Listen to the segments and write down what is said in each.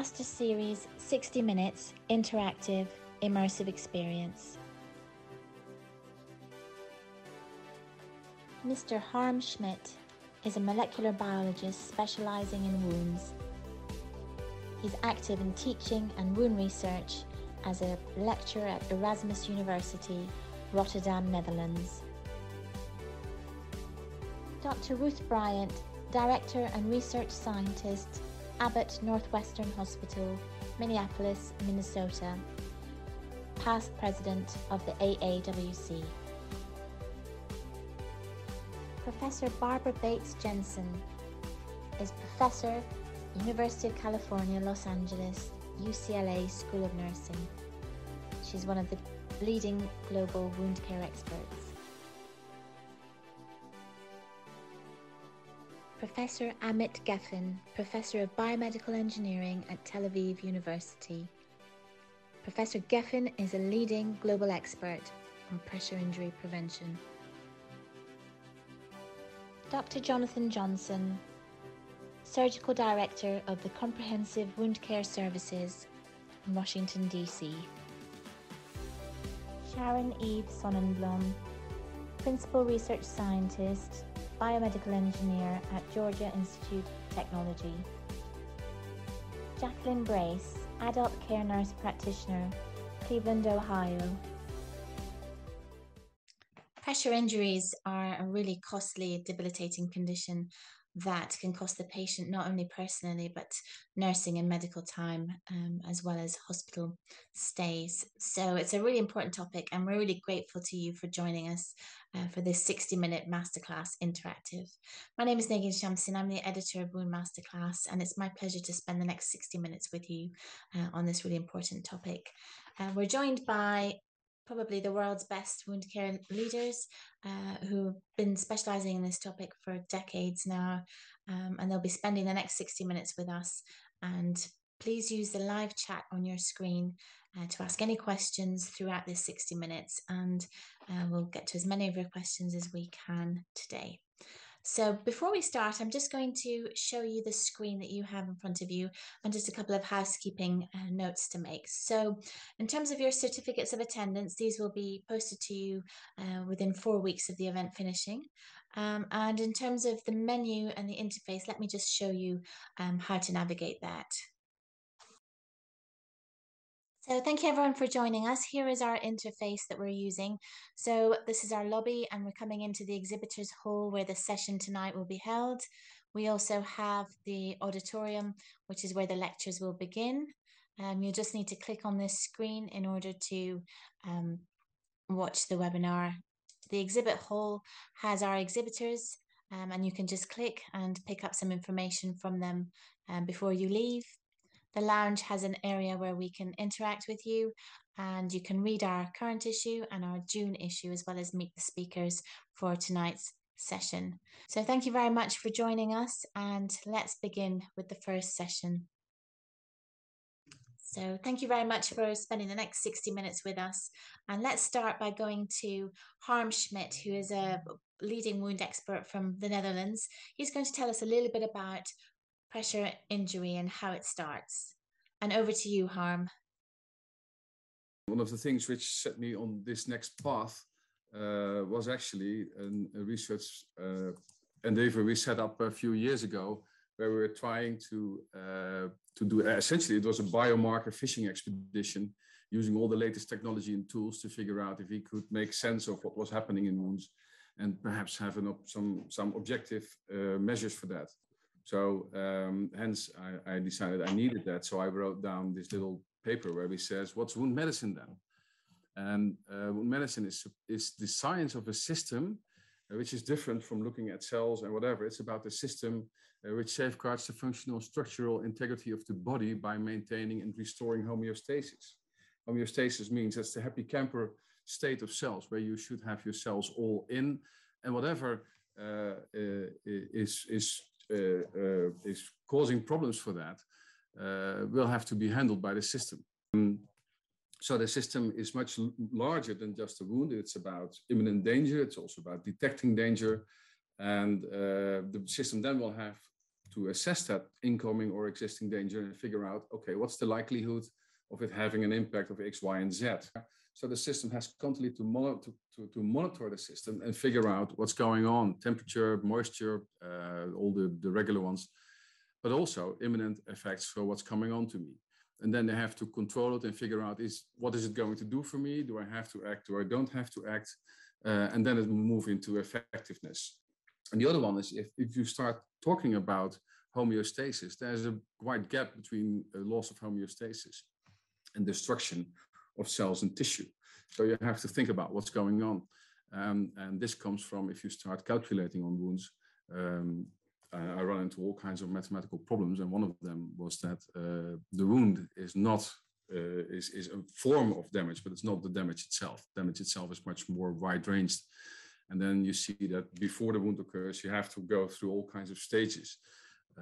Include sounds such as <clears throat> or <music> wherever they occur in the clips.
Master Series 60 Minutes Interactive Immersive Experience. Mr. Harm Schmidt is a molecular biologist specializing in wounds. He's active in teaching and wound research as a lecturer at Erasmus University, Rotterdam, Netherlands. Dr. Ruth Bryant, Director and Research Scientist, Abbott Northwestern Hospital, Minneapolis, Minnesota, past President of the AAWC. Professor Barbara Bates Jensen is Professor, University of California, Los Angeles, UCLA School of Nursing. She's one of the leading global wound care experts. Professor Amit Gefen, Professor of Biomedical Engineering at Tel Aviv University. Professor Gefen is a leading global expert on pressure injury prevention. Dr. Jonathan Johnson, Surgical Director of the Comprehensive Wound Care Services in Washington, D.C. Sharon Eve Sonenblum, Principal Research Scientist, Biomedical Engineer at Georgia Institute of Technology. Jacqueline Brace, Adult Care Nurse Practitioner, Cleveland, Ohio. Pressure injuries are a really costly, debilitating condition that can cost the patient not only personally but nursing and medical time um, as well as hospital stays so it's a really important topic and we're really grateful to you for joining us uh, for this 60 minute masterclass interactive my name is Negin Shamsian I'm the editor of Wound Masterclass and it's my pleasure to spend the next 60 minutes with you uh, on this really important topic uh, we're joined by probably the world's best wound care leaders uh, who've been specializing in this topic for decades now. Um, and they'll be spending the next 60 minutes with us. And please use the live chat on your screen uh, to ask any questions throughout this 60 minutes. And uh, we'll get to as many of your questions as we can today. So before we start, I'm just going to show you the screen that you have in front of you and just a couple of housekeeping uh, notes to make. So in terms of your certificates of attendance, these will be posted to you uh, within four weeks of the event finishing. Um, and in terms of the menu and the interface, let me just show you um, how to navigate that. So thank you everyone for joining us. Here is our interface that we're using. So this is our lobby and we're coming into the exhibitors hall where the session tonight will be held. We also have the auditorium, which is where the lectures will begin. Um, you just need to click on this screen in order to um, watch the webinar. The exhibit hall has our exhibitors um, and you can just click and pick up some information from them um, before you leave. The lounge has an area where we can interact with you and you can read our current issue and our June issue as well as meet the speakers for tonight's session. So thank you very much for joining us and let's begin with the first session. So thank you very much for spending the next 60 minutes with us. And let's start by going to Harm Schmidt, who is a leading wound expert from the Netherlands. He's going to tell us a little bit about pressure injury and how it starts. And over to you, Harm. One of the things which set me on this next path uh, was actually an, a research uh, endeavor we set up a few years ago, where we were trying to uh, to do essentially it was a biomarker fishing expedition using all the latest technology and tools to figure out if we could make sense of what was happening in wounds and perhaps have an, some some objective uh, measures for that. So um, hence I, I, decided I needed that. So I wrote down this little paper where he says, what's wound medicine then? And uh, wound medicine is, is the science of a system uh, which is different from looking at cells and whatever. It's about the system uh, which safeguards the functional structural integrity of the body by maintaining and restoring homeostasis. Homeostasis means that's the happy camper state of cells where you should have your cells all in and whatever uh, is, is is causing problems for that uh, will have to be handled by the system. Um, so the system is much larger than just a wound. It's about imminent danger. It's also about detecting danger. And uh, the system then will have to assess that incoming or existing danger and figure out, okay, what's the likelihood of it having an impact of X, Y, and Z? So the system has constantly to, monitor, to, to monitor the system and figure out what's going on, temperature, moisture, uh, all the, the regular ones, but also imminent effects for what's coming on to me. And then they have to control it and figure out is what is it going to do for me? Do I have to act? Do I don't have to act? Uh, and then it will move into effectiveness. And the other one is if, if you start talking about homeostasis, there's a wide gap between loss of homeostasis and destruction of cells and tissue. So you have to think about what's going on. Um, and this comes from if you start calculating on wounds, um, I run into all kinds of mathematical problems. And one of them was that uh, the wound is not uh, is, is a form of damage, but it's not the damage itself. Damage itself is much more wide ranged. And then you see that before the wound occurs, you have to go through all kinds of stages,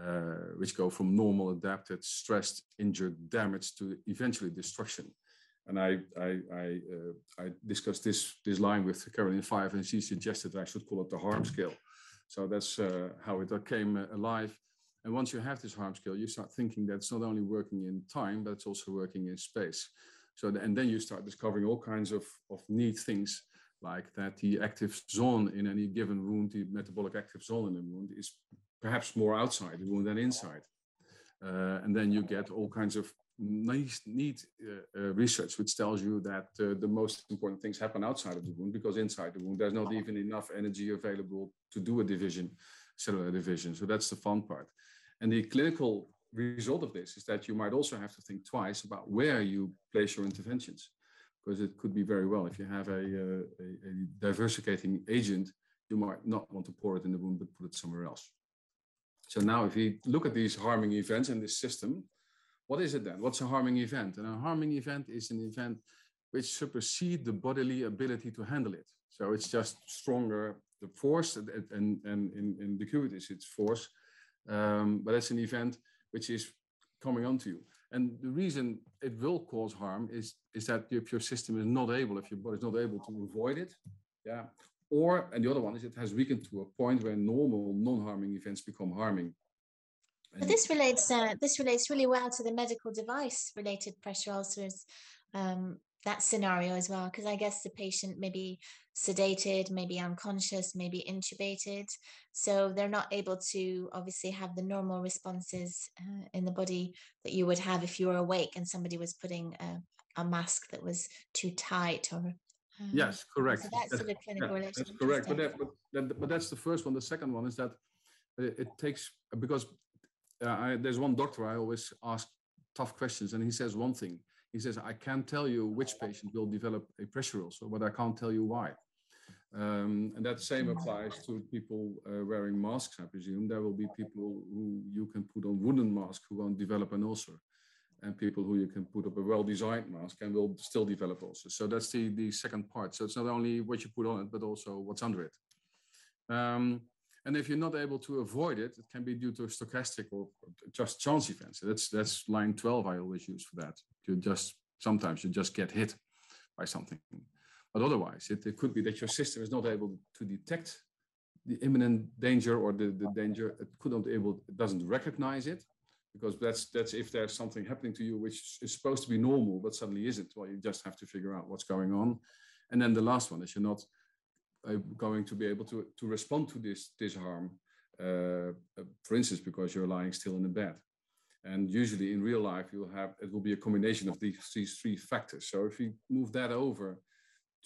uh, which go from normal, adapted, stressed, injured, damaged to eventually destruction. And I, I, I, uh, I discussed this, this line with Caroline Fife, and she suggested I should call it the harm scale. So that's uh, how it came uh, alive. And once you have this harm scale, you start thinking that it's not only working in time, but it's also working in space. So, the, and then you start discovering all kinds of, of neat things like that the active zone in any given wound, the metabolic active zone in a wound is perhaps more outside the wound than inside. Uh, and then you get all kinds of nice, neat uh, uh, research which tells you that uh, the most important things happen outside of the wound because inside the wound there's not even enough energy available to do a division, cellular division. So that's the fun part. And the clinical result of this is that you might also have to think twice about where you place your interventions because it could be very well if you have a, uh, a, a diversificating agent, you might not want to pour it in the wound but put it somewhere else. So now if we look at these harming events in this system, what is it then? What's a harming event? And a harming event is an event which supersedes the bodily ability to handle it. So it's just stronger, the force, and, and, and in, in decubitus it's force, um, but it's an event which is coming onto you. And the reason it will cause harm is, is that if your system is not able, if your body is not able to avoid it, yeah, or, and the other one is it has weakened to a point where normal non-harming events become harming. But this relates uh, this relates really well to the medical device related pressure ulcers um, that scenario as well because I guess the patient may be sedated, maybe unconscious, maybe intubated, so they're not able to obviously have the normal responses uh, in the body that you would have if you were awake and somebody was putting a, a mask that was too tight or um, yes, correct. So that's, that's, clinical yeah, that's correct. But, that, but, but that's the first one. The second one is that it, it takes because uh, I, there's one doctor I always ask tough questions, and he says one thing. He says, I can't tell you which patient will develop a pressure ulcer, but I can't tell you why. Um, and that same applies to people uh, wearing masks, I presume. There will be people who you can put on wooden mask who won't develop an ulcer, and people who you can put up a well-designed mask and will still develop also. So that's the, the second part. So it's not only what you put on it, but also what's under it. Um, and if you're not able to avoid it, it can be due to stochastic or just chance events. That's that's line 12 I always use for that. You just sometimes you just get hit by something. But otherwise, it, it could be that your system is not able to detect the imminent danger or the, the danger. It couldn't able, it doesn't recognize it because that's that's if there's something happening to you which is supposed to be normal but suddenly isn't. Well, you just have to figure out what's going on. And then the last one is you're not going to be able to, to respond to this, this harm, uh, uh, for instance, because you're lying still in the bed. And usually in real life, you'll have, it will be a combination of these, these three factors. So if you move that over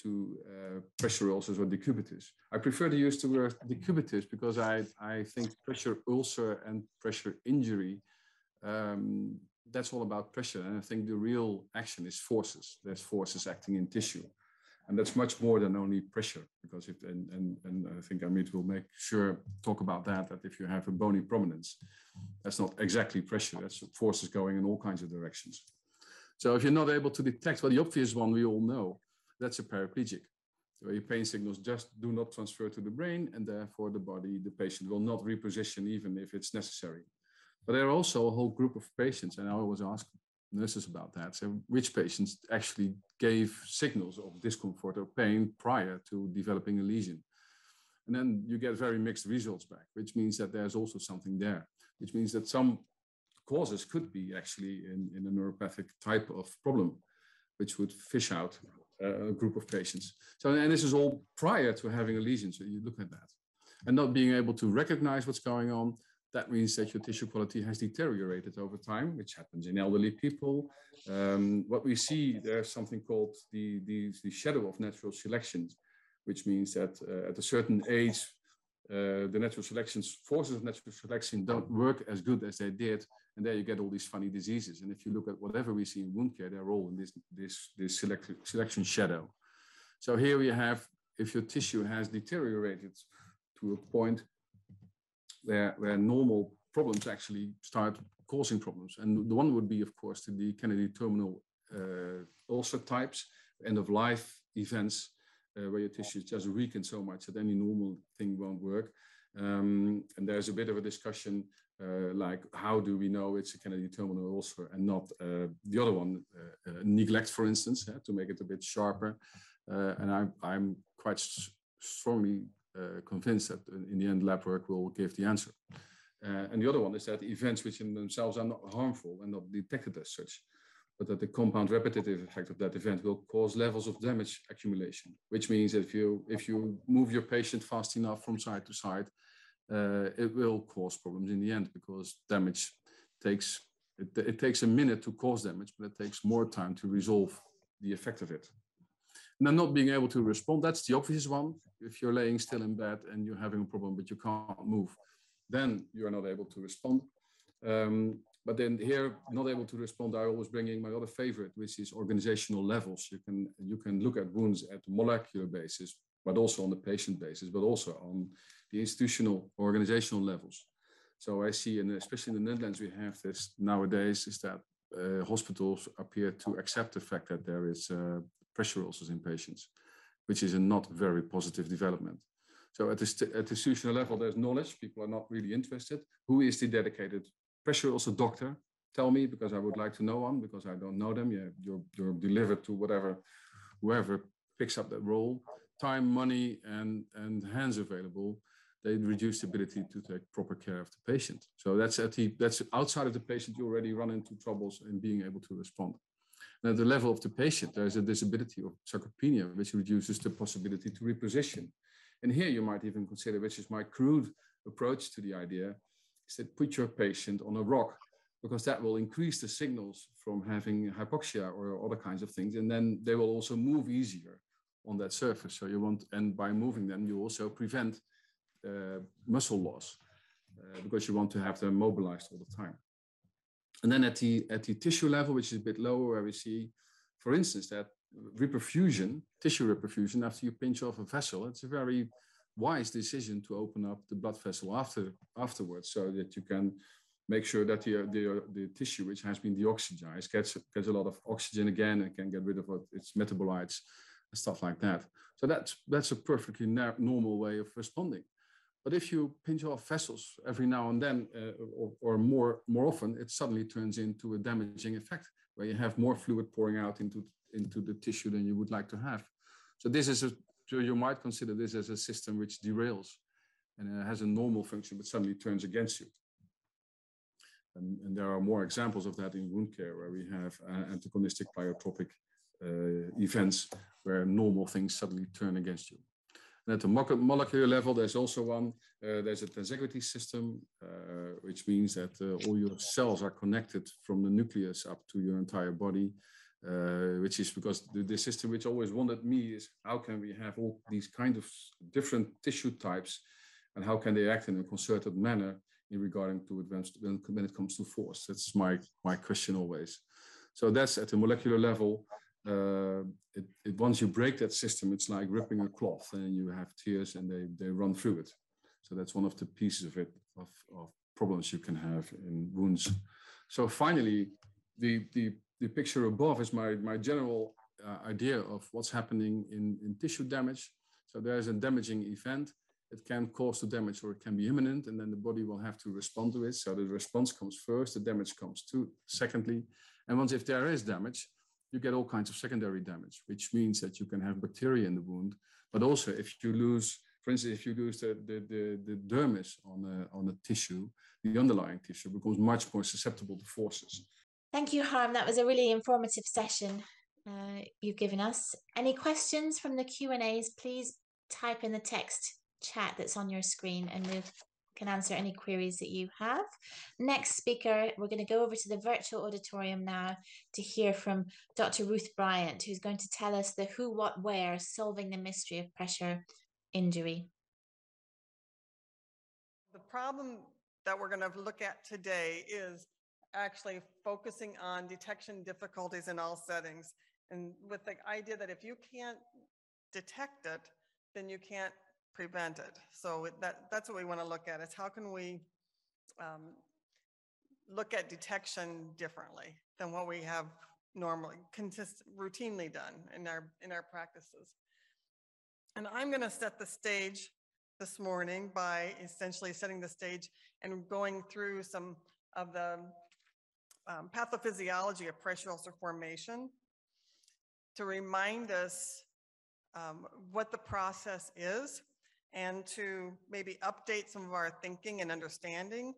to uh, pressure ulcers or decubitus, I prefer to use the word decubitus because I, I think pressure ulcer and pressure injury, um, that's all about pressure. And I think the real action is forces. There's forces acting in tissue and that's much more than only pressure because if and and, and i think amit will make sure talk about that that if you have a bony prominence that's not exactly pressure that's forces going in all kinds of directions so if you're not able to detect well the obvious one we all know that's a paraplegic where your pain signals just do not transfer to the brain and therefore the body the patient will not reposition even if it's necessary but there are also a whole group of patients and i always ask nurses about that. So which patients actually gave signals of discomfort or pain prior to developing a lesion. And then you get very mixed results back, which means that there's also something there. which means that some causes could be actually in, in a neuropathic type of problem, which would fish out uh, a group of patients. So, and this is all prior to having a lesion. So you look at that and not being able to recognize what's going on. That means that your tissue quality has deteriorated over time, which happens in elderly people. Um, what we see, there's something called the, the, the shadow of natural selection, which means that uh, at a certain age, uh, the natural selections, forces of natural selection don't work as good as they did. And there you get all these funny diseases. And if you look at whatever we see in wound care, they're all in this, this, this select, selection shadow. So here we have, if your tissue has deteriorated to a point where, where normal problems actually start causing problems. And the one would be, of course, the Kennedy terminal uh, ulcer types, end of life events, uh, where your tissues just weaken so much that any normal thing won't work. Um, and there's a bit of a discussion uh, like how do we know it's a Kennedy terminal ulcer and not uh, the other one, uh, uh, neglect, for instance, to make it a bit sharper. And I'm, I'm quite strongly convinced that in the end lab work will give the answer. and the other one is that events which in themselves are not harmful and not detected as such but that the compound repetitive effect of that event will cause levels of damage accumulation, which means if you, if you move your patient fast enough from side to side, uh, it will cause problems in the end because damage takes, it, it takes a minute to cause damage, but it takes more time to resolve the effect of it. And then not being able to respond, that's the obvious one. If you're laying still in bed and you're having a problem, but you can't move, then you're not able to respond. Um, but then here, not able to respond, I always bring in my other favorite, which is organizational levels. You can, you can look at wounds at molecular basis, but also on the patient basis, but also on the institutional organizational levels. So I see, and especially in the Netherlands, we have this nowadays, is that uh, hospitals appear to accept the fact that there is uh, pressure ulcers in patients, which is a not very positive development. So at the at the institutional level, there's knowledge. People are not really interested. Who is the dedicated pressure ulcer doctor tell me because I would like to know one because I don't know them. Yeah, you're, you're delivered to whatever, whoever picks up that role. Time, money, and and hands available. They reduce the ability to take proper care of the patient. So that's at the that's outside of the patient. You already run into troubles in being able to respond. At the level of the patient, there's a disability of sarcopenia, which reduces the possibility to reposition. And here you might even consider, which is my crude approach to the idea, is that put your patient on a rock because that will increase the signals from having hypoxia or other kinds of things. And then they will also move easier on that surface. So you want, and by moving them, you also prevent uh, muscle loss uh, because you want to have them mobilized all the time. And then at the, at the tissue level, which is a bit lower, where we see, for instance, that reperfusion, tissue reperfusion, after you pinch off a vessel, it's a very wise decision to open up the blood vessel after afterwards so that you can make sure that the, the, the tissue which has been deoxygenized gets, gets a lot of oxygen again and can get rid of its metabolites and stuff like that. So that's, that's a perfectly normal way of responding. But if you pinch off vessels every now and then uh, or, or, more, more often, it suddenly turns into a damaging effect where you have more fluid pouring out into, into the tissue than you would like to have. So this is a so you might consider this as a system which derails and has a normal function, but suddenly turns against you. And, and, there are more examples of that in wound care, where we have uh, antagonistic pleiotropic uh, events where normal things suddenly turn against you. And at the molecular level, there's also one. Uh, there's a tensegrity system, uh, which means that uh, all your cells are connected from the nucleus up to your entire body uh, which is because the, the, system which always wondered me is how can we have all these kind of different tissue types and how can they act in a concerted manner in regarding to advanced when, when it comes to force? That's my my question always. So that's at the molecular level uh, it, it, once you break that system it's like ripping a cloth and you have tears and they, they run through it so that's one of the pieces of it of, of problems you can have in wounds so finally the the the picture above is my, my general uh, idea of what's happening in, in tissue damage. So there's a damaging event. It can cause the damage or it can be imminent, and then the body will have to respond to it. So the response comes first, the damage comes to secondly. And once if there is damage, you get all kinds of secondary damage, which means that you can have bacteria in the wound. But also if you lose For instance, if you lose the, the, the, the dermis on a, on a tissue, the underlying tissue becomes much more susceptible to forces. Thank you, Harm. That was a really informative session uh, you've given us. Any questions from the Q&As, please type in the text chat that's on your screen and we can answer any queries that you have. Next speaker, we're going to go over to the virtual auditorium now to hear from Dr. Ruth Bryant, who's going to tell us the who, what, where, solving the mystery of pressure injury. The problem that we're going to look at today is actually focusing on detection difficulties in all settings. And with the idea that if you can't detect it, then you can't prevent it. So that, that's what we want to look at is how can we um, look at detection differently than what we have normally, consist, routinely done in our, in our practices. And I'm going to set the stage this morning by essentially setting the stage and going through some of the um, pathophysiology of pressure ulcer formation to remind us um, what the process is and to maybe update some of our thinking and understanding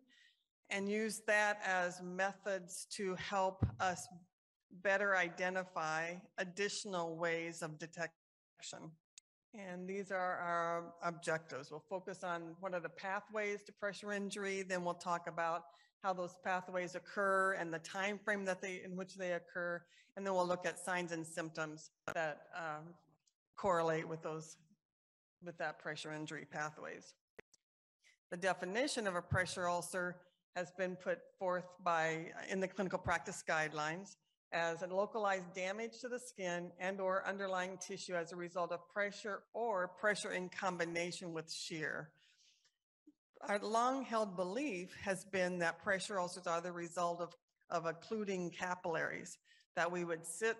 and use that as methods to help us better identify additional ways of detection. And these are our objectives. We'll focus on what are the pathways to pressure injury, then we'll talk about how those pathways occur and the time frame that they in which they occur, and then we'll look at signs and symptoms that um, correlate with those with that pressure injury pathways. The definition of a pressure ulcer has been put forth by in the clinical practice guidelines as a localized damage to the skin and or underlying tissue as a result of pressure or pressure in combination with shear. Our long held belief has been that pressure ulcers are the result of, of occluding capillaries, that we would sit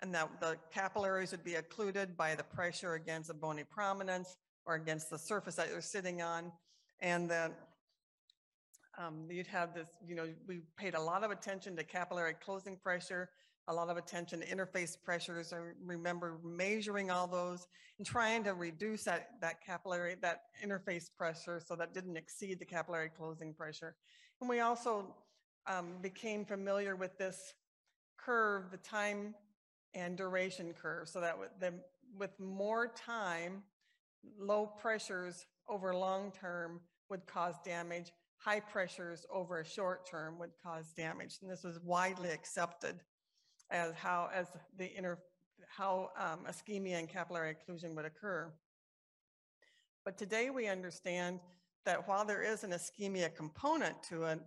and that the capillaries would be occluded by the pressure against the bony prominence or against the surface that you're sitting on, and that um, you'd have this, you know, we paid a lot of attention to capillary closing pressure, a lot of attention to interface pressures. I remember measuring all those and trying to reduce that, that capillary, that interface pressure so that didn't exceed the capillary closing pressure. And we also um, became familiar with this curve, the time and duration curve, so that with, the, with more time, low pressures over long term would cause damage, high pressures over a short term would cause damage. And this was widely accepted as how as the inner how um, ischemia and capillary occlusion would occur. But today we understand that while there is an ischemia component to it,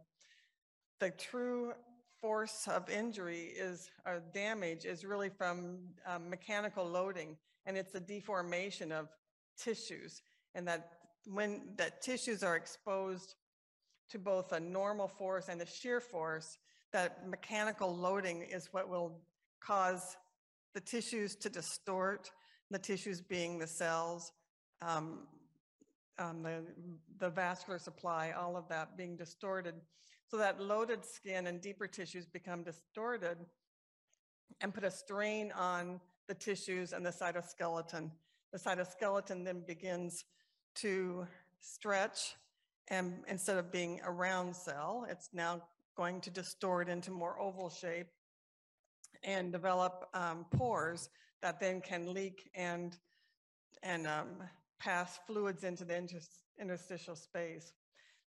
the true force of injury is or damage is really from um, mechanical loading and it's a deformation of tissues and that when that tissues are exposed to both a normal force and a shear force that mechanical loading is what will cause the tissues to distort the tissues being the cells um, um, the, the vascular supply all of that being distorted so that loaded skin and deeper tissues become distorted and put a strain on the tissues and the cytoskeleton. The cytoskeleton then begins to stretch and instead of being a round cell, it's now going to distort into more oval shape and develop um, pores that then can leak and, and um, pass fluids into the interstitial space.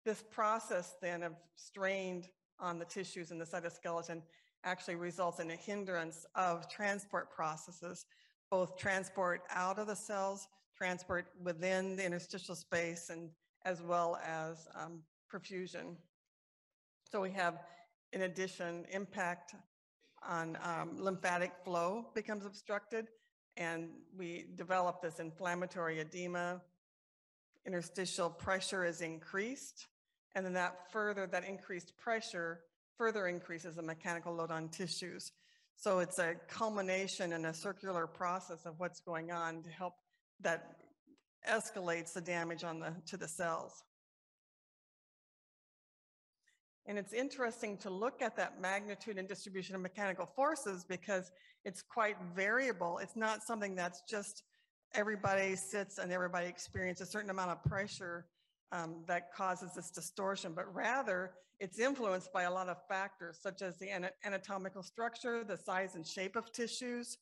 This process then of strained on the tissues in the cytoskeleton actually results in a hindrance of transport processes, both transport out of the cells, transport within the interstitial space, and as well as um, perfusion. So we have, in addition, impact on um, lymphatic flow becomes obstructed, and we develop this inflammatory edema. Interstitial pressure is increased, and then that further, that increased pressure further increases the mechanical load on tissues. So it's a culmination and a circular process of what's going on to help that escalates the damage on the, to the cells. And it's interesting to look at that magnitude and distribution of mechanical forces because it's quite variable. It's not something that's just everybody sits and everybody experiences a certain amount of pressure um, that causes this distortion, but rather it's influenced by a lot of factors such as the anatomical structure, the size and shape of tissues,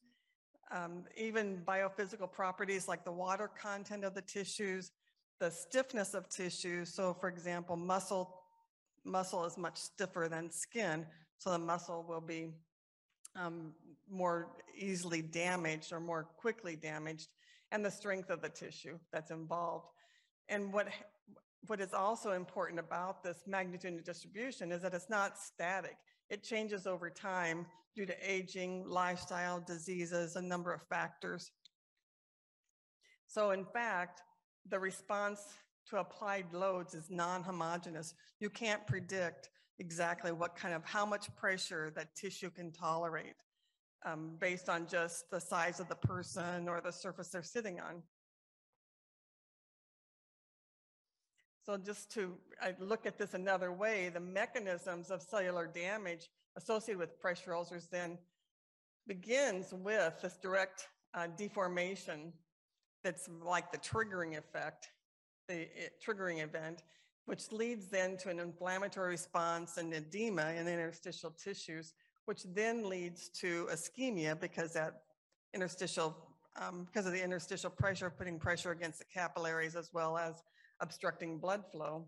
um, even biophysical properties like the water content of the tissues, the stiffness of tissue. So for example, muscle, muscle is much stiffer than skin, so the muscle will be um, more easily damaged or more quickly damaged, and the strength of the tissue that's involved. And what, what is also important about this magnitude and distribution is that it's not static. It changes over time due to aging, lifestyle, diseases, a number of factors. So in fact, the response to applied loads is non-homogeneous. You can't predict exactly what kind of, how much pressure that tissue can tolerate um, based on just the size of the person or the surface they're sitting on. So just to look at this another way, the mechanisms of cellular damage associated with pressure ulcers then begins with this direct uh, deformation that's like the triggering effect, the it, triggering event, which leads then to an inflammatory response and edema in the interstitial tissues, which then leads to ischemia because that interstitial, um, because of the interstitial pressure, putting pressure against the capillaries as well as obstructing blood flow,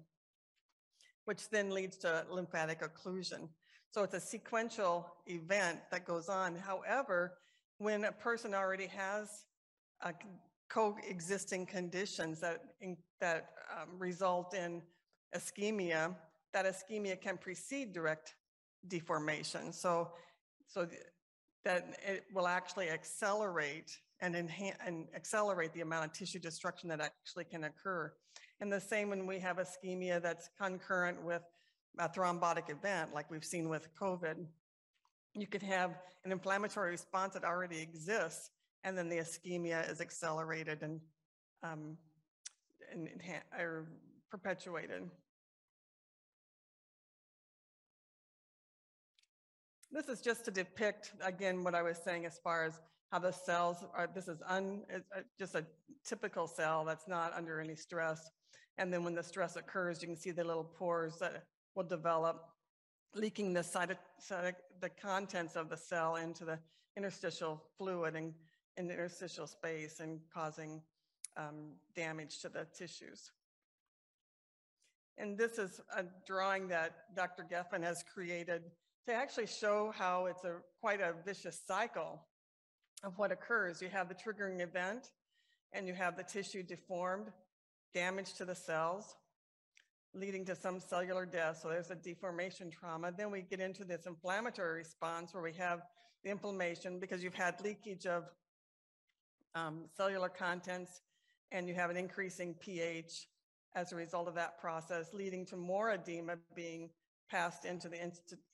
which then leads to lymphatic occlusion. So it's a sequential event that goes on. However, when a person already has coexisting conditions that, in, that um, result in ischemia, that ischemia can precede direct deformation. So, so th that it will actually accelerate and enhance and accelerate the amount of tissue destruction that actually can occur. And the same when we have ischemia that's concurrent with a thrombotic event, like we've seen with COVID. You could have an inflammatory response that already exists, and then the ischemia is accelerated and, um, and or perpetuated. This is just to depict, again, what I was saying as far as how the cells are, this is un, just a typical cell that's not under any stress. And then when the stress occurs, you can see the little pores that will develop, leaking the, cyto, the contents of the cell into the interstitial fluid and in the interstitial space and causing um, damage to the tissues. And this is a drawing that Dr. Gefen has created to actually show how it's a quite a vicious cycle of what occurs. You have the triggering event and you have the tissue deformed, damage to the cells leading to some cellular death. So there's a deformation trauma. Then we get into this inflammatory response where we have the inflammation because you've had leakage of um, cellular contents and you have an increasing pH as a result of that process, leading to more edema being passed into the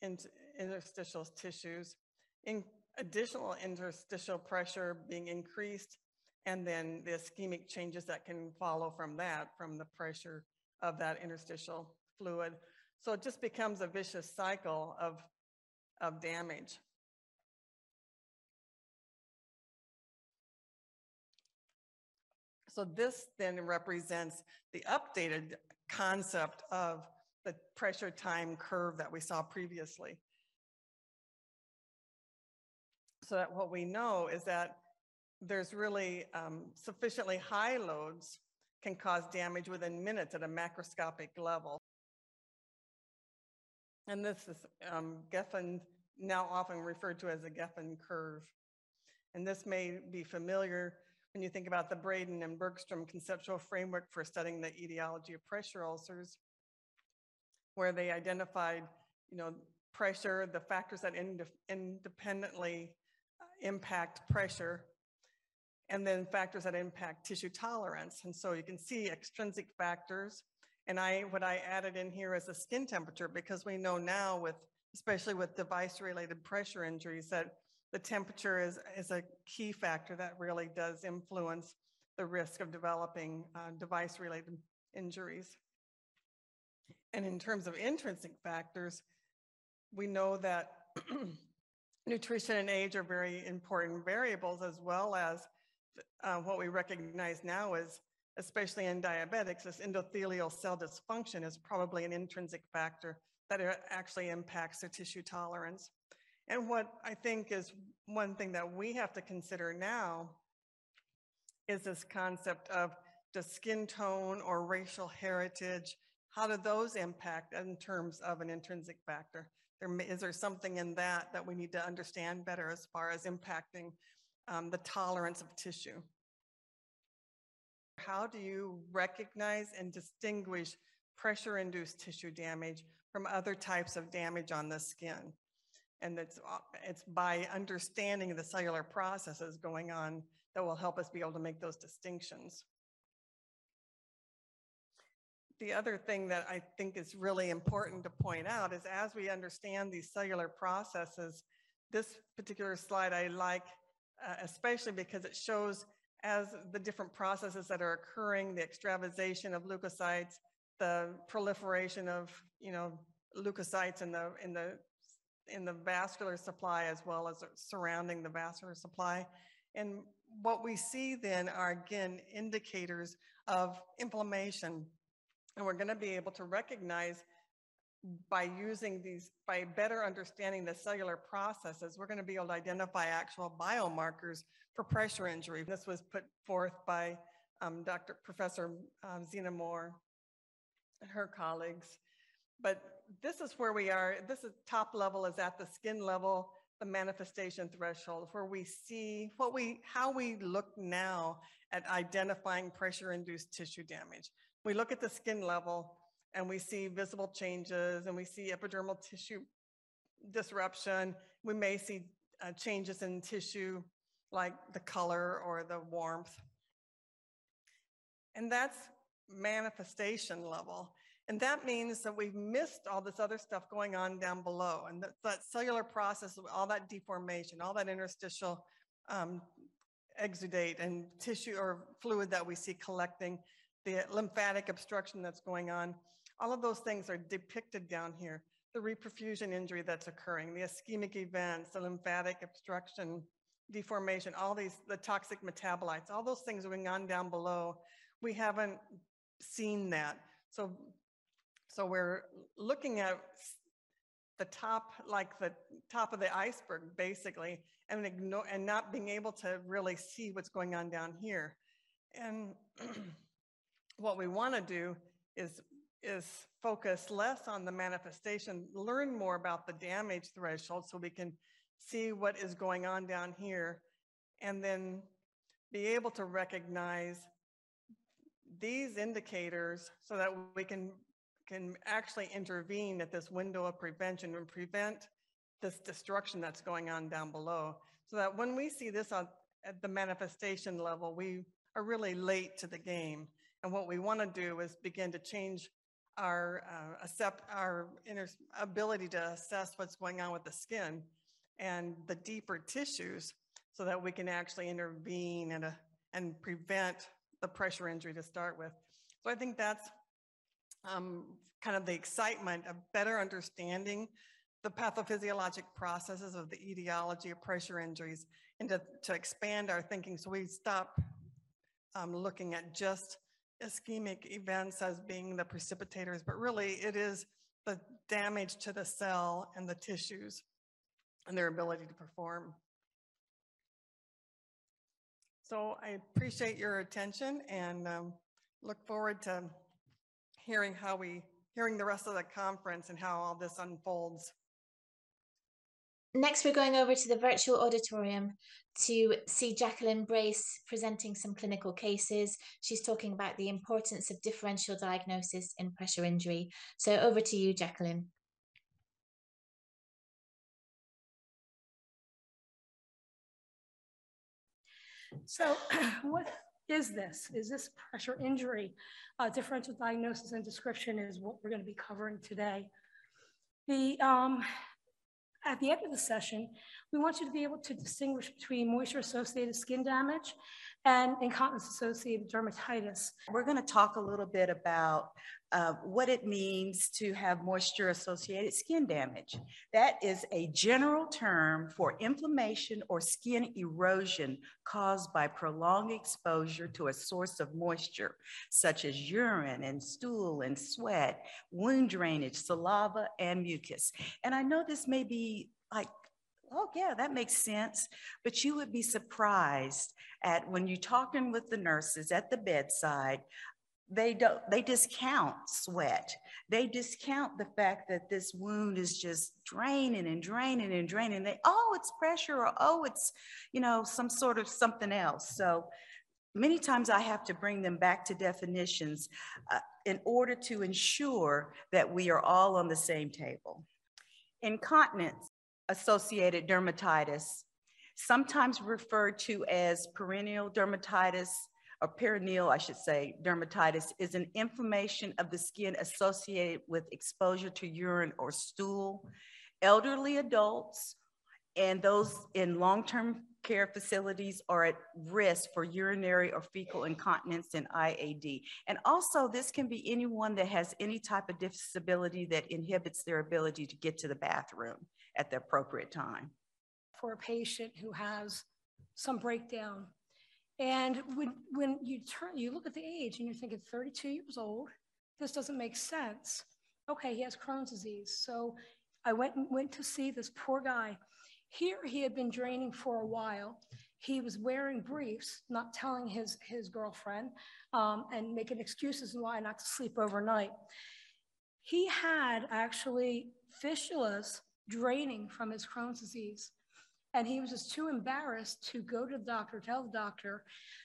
into interstitial tissues, in additional interstitial pressure being increased, and then the ischemic changes that can follow from that, from the pressure of that interstitial fluid. So it just becomes a vicious cycle of, of damage. So this then represents the updated concept of the pressure time curve that we saw previously. So that what we know is that there's really um, sufficiently high loads can cause damage within minutes at a macroscopic level. And this is um, Gefen, now often referred to as the Gefen curve. And this may be familiar when you think about the Braden and Bergstrom conceptual framework for studying the etiology of pressure ulcers, where they identified, you know, pressure, the factors that ind independently impact pressure, and then factors that impact tissue tolerance. And so you can see extrinsic factors. And I, what I added in here is the skin temperature because we know now with, especially with device related pressure injuries that the temperature is, is a key factor that really does influence the risk of developing uh, device related injuries. And in terms of intrinsic factors, we know that <clears throat> nutrition and age are very important variables as well as uh, what we recognize now is, especially in diabetics, this endothelial cell dysfunction is probably an intrinsic factor that actually impacts their tissue tolerance. And what I think is one thing that we have to consider now is this concept of the skin tone or racial heritage. How do those impact in terms of an intrinsic factor? There, is there something in that that we need to understand better as far as impacting um, the tolerance of tissue? How do you recognize and distinguish pressure-induced tissue damage from other types of damage on the skin? And it's, uh, it's by understanding the cellular processes going on that will help us be able to make those distinctions. The other thing that I think is really important to point out is as we understand these cellular processes, this particular slide I like, uh, especially because it shows as the different processes that are occurring, the extravasation of leukocytes, the proliferation of, you know, leukocytes in the, in the in the vascular supply as well as surrounding the vascular supply. And what we see then are again indicators of inflammation. And we're going to be able to recognize by using these, by better understanding the cellular processes, we're going to be able to identify actual biomarkers for pressure injury. This was put forth by um, Dr. Professor um, Zena Moore and her colleagues. But this is where we are. This is top level is at the skin level, the manifestation threshold, where we see what we, how we look now at identifying pressure-induced tissue damage. We look at the skin level and we see visible changes and we see epidermal tissue disruption. We may see uh, changes in tissue like the color or the warmth. And that's manifestation level. And that means that we've missed all this other stuff going on down below. And that, that cellular process, all that deformation, all that interstitial um, exudate and tissue or fluid that we see collecting, the lymphatic obstruction that's going on, all of those things are depicted down here. The reperfusion injury that's occurring, the ischemic events, the lymphatic obstruction, deformation, all these, the toxic metabolites, all those things going on down below. We haven't seen that. So so we're looking at the top, like the top of the iceberg, basically, and ignore and not being able to really see what's going on down here. And <clears throat> what we want to do is is focus less on the manifestation, learn more about the damage threshold so we can see what is going on down here, and then be able to recognize these indicators so that we can can actually intervene at this window of prevention and prevent this destruction that's going on down below. So that when we see this on, at the manifestation level, we are really late to the game. And what we want to do is begin to change our uh, accept our ability to assess what's going on with the skin and the deeper tissues so that we can actually intervene and, uh, and prevent the pressure injury to start with. So I think that's um, kind of the excitement of better understanding the pathophysiologic processes of the etiology of pressure injuries and to, to expand our thinking so we stop um, looking at just ischemic events as being the precipitators, but really it is the damage to the cell and the tissues and their ability to perform. So I appreciate your attention and um, look forward to hearing how we, hearing the rest of the conference and how all this unfolds. Next, we're going over to the virtual auditorium to see Jacqueline Brace presenting some clinical cases. She's talking about the importance of differential diagnosis in pressure injury. So over to you, Jacqueline. So <clears throat> what is this? Is this pressure injury? Uh, differential diagnosis and description is what we're going to be covering today. The, um, at the end of the session, we want you to be able to distinguish between moisture-associated skin damage and incontinence-associated dermatitis. We're going to talk a little bit about uh, what it means to have moisture-associated skin damage. That is a general term for inflammation or skin erosion caused by prolonged exposure to a source of moisture, such as urine and stool and sweat, wound drainage, saliva, and mucus. And I know this may be like oh yeah, that makes sense. But you would be surprised at when you're talking with the nurses at the bedside, they don't they discount sweat. They discount the fact that this wound is just draining and draining and draining. They oh it's pressure or oh it's you know some sort of something else. So many times i have to bring them back to definitions uh, in order to ensure that we are all on the same table. Incontinence associated dermatitis, sometimes referred to as perennial dermatitis or perineal, I should say, dermatitis is an inflammation of the skin associated with exposure to urine or stool. Elderly adults and those in long-term care facilities are at risk for urinary or fecal incontinence and IAD. And also this can be anyone that has any type of disability that inhibits their ability to get to the bathroom at the appropriate time. For a patient who has some breakdown. And when, when you turn, you look at the age and you're thinking 32 years old, this doesn't make sense. Okay, he has Crohn's disease. So I went, went to see this poor guy. Here he had been draining for a while. He was wearing briefs, not telling his, his girlfriend, um, and making excuses why not to sleep overnight. He had actually fistulas draining from his Crohn's disease. And he was just too embarrassed to go to the doctor, tell the doctor.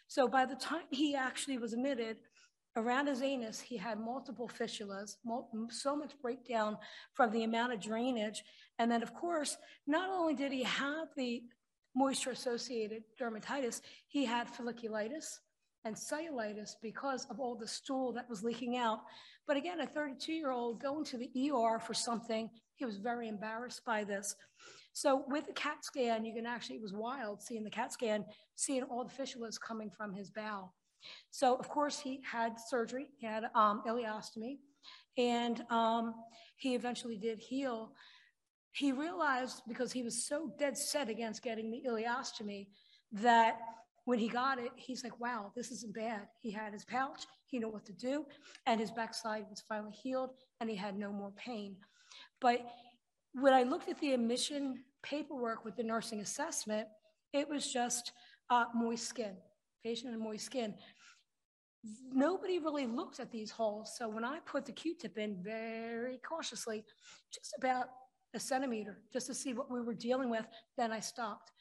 So by the time he actually was admitted, around his anus, he had multiple fistulas, so much breakdown from the amount of drainage. And then, of course, not only did he have the moisture associated dermatitis, he had folliculitis and cellulitis because of all the stool that was leaking out. But again, a 32 year old going to the ER for something he was very embarrassed by this. So with the CAT scan, you can actually, it was wild seeing the CAT scan, seeing all the fistulas coming from his bowel. So of course he had surgery, he had um, ileostomy, and um, he eventually did heal. He realized because he was so dead set against getting the ileostomy that when he got it, he's like, wow, this isn't bad. He had his pouch, he knew what to do, and his backside was finally healed, and he had no more pain. But when I looked at the admission paperwork with the nursing assessment, it was just uh, moist skin, patient and moist skin. Nobody really looked at these holes. So when I put the Q-tip in very cautiously, just about a centimeter, just to see what we were dealing with, then I stopped.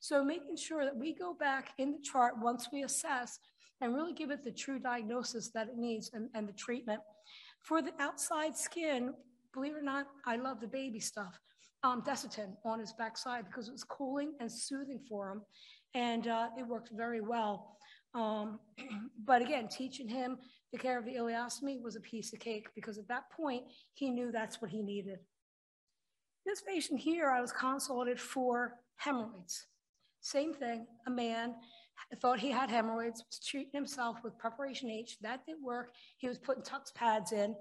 So making sure that we go back in the chart once we assess and really give it the true diagnosis that it needs and, and the treatment. For the outside skin, believe it or not, I love the baby stuff. Um, Desitin on his backside because it was cooling and soothing for him. And uh, it worked very well. Um, <clears throat> but again, teaching him the care of the ileostomy was a piece of cake because at that point, he knew that's what he needed. This patient here, I was consulted for hemorrhoids. Same thing, a man thought he had hemorrhoids, was treating himself with preparation H. That didn't work. He was putting Tucks pads in.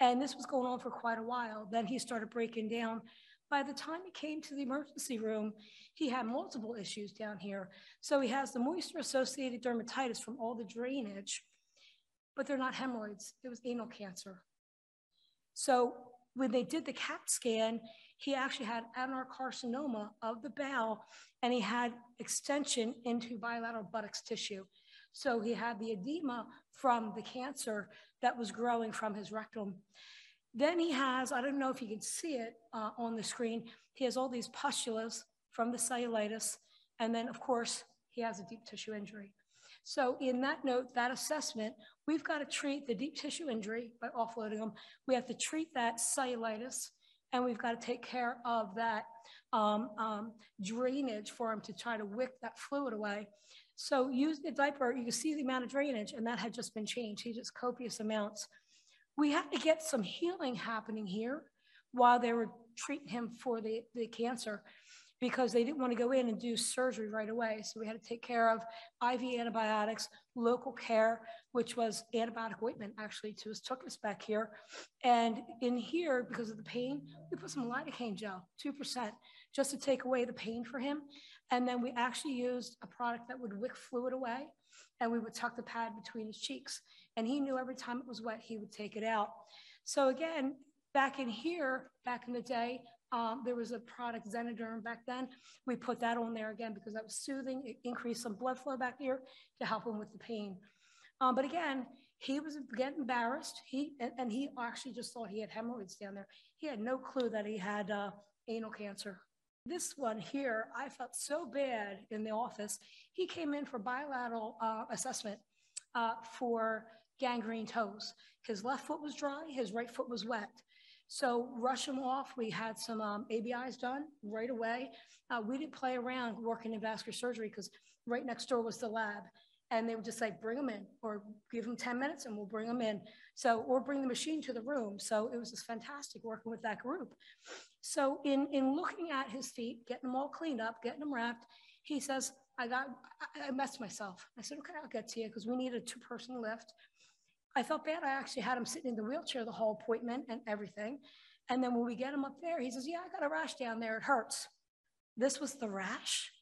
And this was going on for quite a while. Then he started breaking down. By the time he came to the emergency room, he had multiple issues down here. So he has the moisture associated dermatitis from all the drainage, but they're not hemorrhoids. It was anal cancer. So when they did the CAT scan, he actually had adenocarcinoma of the bowel and he had extension into bilateral buttocks tissue. So he had the edema from the cancer that was growing from his rectum. Then he has, I don't know if you can see it uh, on the screen, he has all these pustulas from the cellulitis. And then, of course, he has a deep tissue injury. So in that note, that assessment, we've got to treat the deep tissue injury by offloading them. We have to treat that cellulitis, and we've got to take care of that um, um, drainage for him to try to wick that fluid away. So using the diaper, you can see the amount of drainage and that had just been changed. He just copious amounts. We had to get some healing happening here while they were treating him for the, the cancer. because they didn't want to go in and do surgery right away. So we had to take care of IV antibiotics, local care, which was antibiotic ointment actually to his tuchus back here. And in here, because of the pain, we put some lidocaine gel, 2%, just to take away the pain for him. And then we actually used a product that would wick fluid away and we would tuck the pad between his cheeks. And he knew every time it was wet, he would take it out. So again, back in here, back in the day, um, there was a product, Xenaderm, back then. We put that on there again because that was soothing. It increased some blood flow back here to help him with the pain. Um, but again, he was getting embarrassed. He and, and, he actually just thought he had hemorrhoids down there. He had no clue that he had uh, anal cancer. This one here, I felt so bad in the office. He came in for bilateral uh, assessment uh, for gangrene toes. His left foot was dry, his right foot was wet. So rush him off. We had some um, ABIs done right away. Uh, we didn't play around working in vascular surgery because right next door was the lab. And they would just like, bring them in or give them 10 minutes and we'll bring them in. So, or bring the machine to the room. So it was just fantastic working with that group. So in, in looking at his feet, getting them all cleaned up, getting them wrapped, he says, I got, I, messed myself. I said, okay, I'll get to you because we need a two person lift. I felt bad. I actually had him sitting in the wheelchair the whole appointment and everything. And then when we get him up there, he says, Yeah, I got a rash down there. It hurts. This was the rash?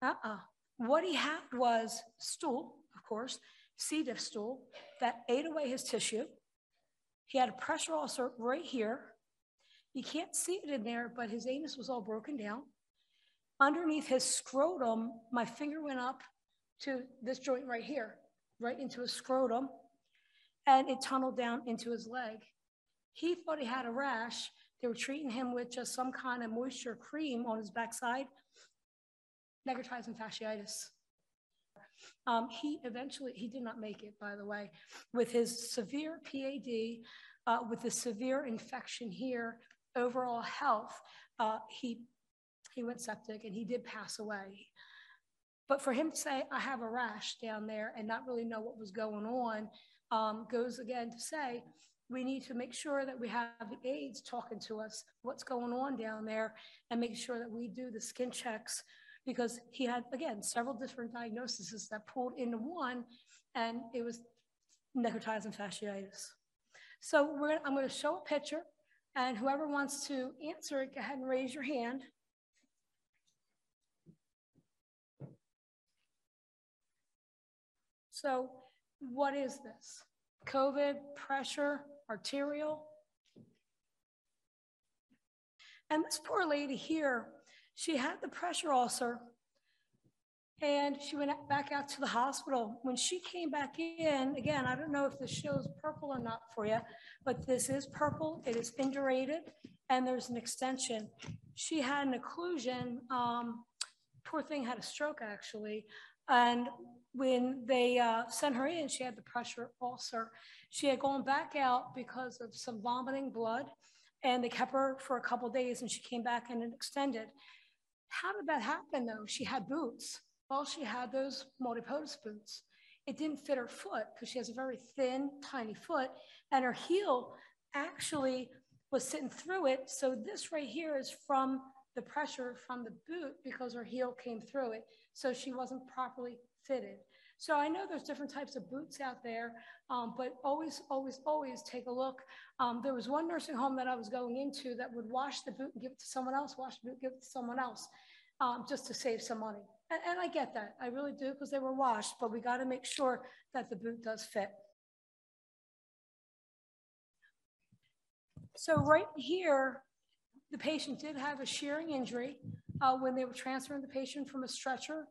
Uh uh-uh. uh What he had was stool, of course, C. diff stool that ate away his tissue. He had a pressure ulcer right here. You can't see it in there, but his anus was all broken down. Underneath his scrotum, my finger went up to this joint right here right into his scrotum, and it tunneled down into his leg. He thought he had a rash. They were treating him with just some kind of moisture cream on his backside, necrotizing fasciitis. Um, he eventually, he did not make it, by the way, with his severe PAD, uh, with the severe infection here, overall health, uh, he, he went septic and he did pass away. But for him to say, I have a rash down there and not really know what was going on, um, goes again to say, we need to make sure that we have the aides talking to us what's going on down there and make sure that we do the skin checks because he had, again, several different diagnoses that pulled into one and it was necrotizing fasciitis. So I'm going to show a picture and whoever wants to answer it, go ahead and raise your hand. So what is this? COVID, pressure, arterial. And this poor lady here, she had the pressure ulcer and she went back out to the hospital. When she came back in, again, I don't know if this shows purple or not for you, but this is purple. It is indurated and there's an extension. She had an occlusion. Um, poor thing had a stroke actually. And when they uh, sent her in, she had the pressure ulcer. She had gone back out because of some vomiting blood, and they kept her for a couple days, and she came back and it extended. How did that happen, though? She had boots. Well, she had those MultiPodus boots. It didn't fit her foot because she has a very thin, tiny foot, and her heel actually was sitting through it. So this right here is from the pressure from the boot because her heel came through it. So she wasn't properly fitted. So I know there's different types of boots out there, um, but always, always, always take a look. Um, there was one nursing home that I was going into that would wash the boot and give it to someone else, wash the boot, give it to someone else, um, just to save some money. And, and I get that, I really do, because they were washed, but we got to make sure that the boot does fit. So right here, the patient did have a shearing injury uh, when they were transferring the patient from a stretcher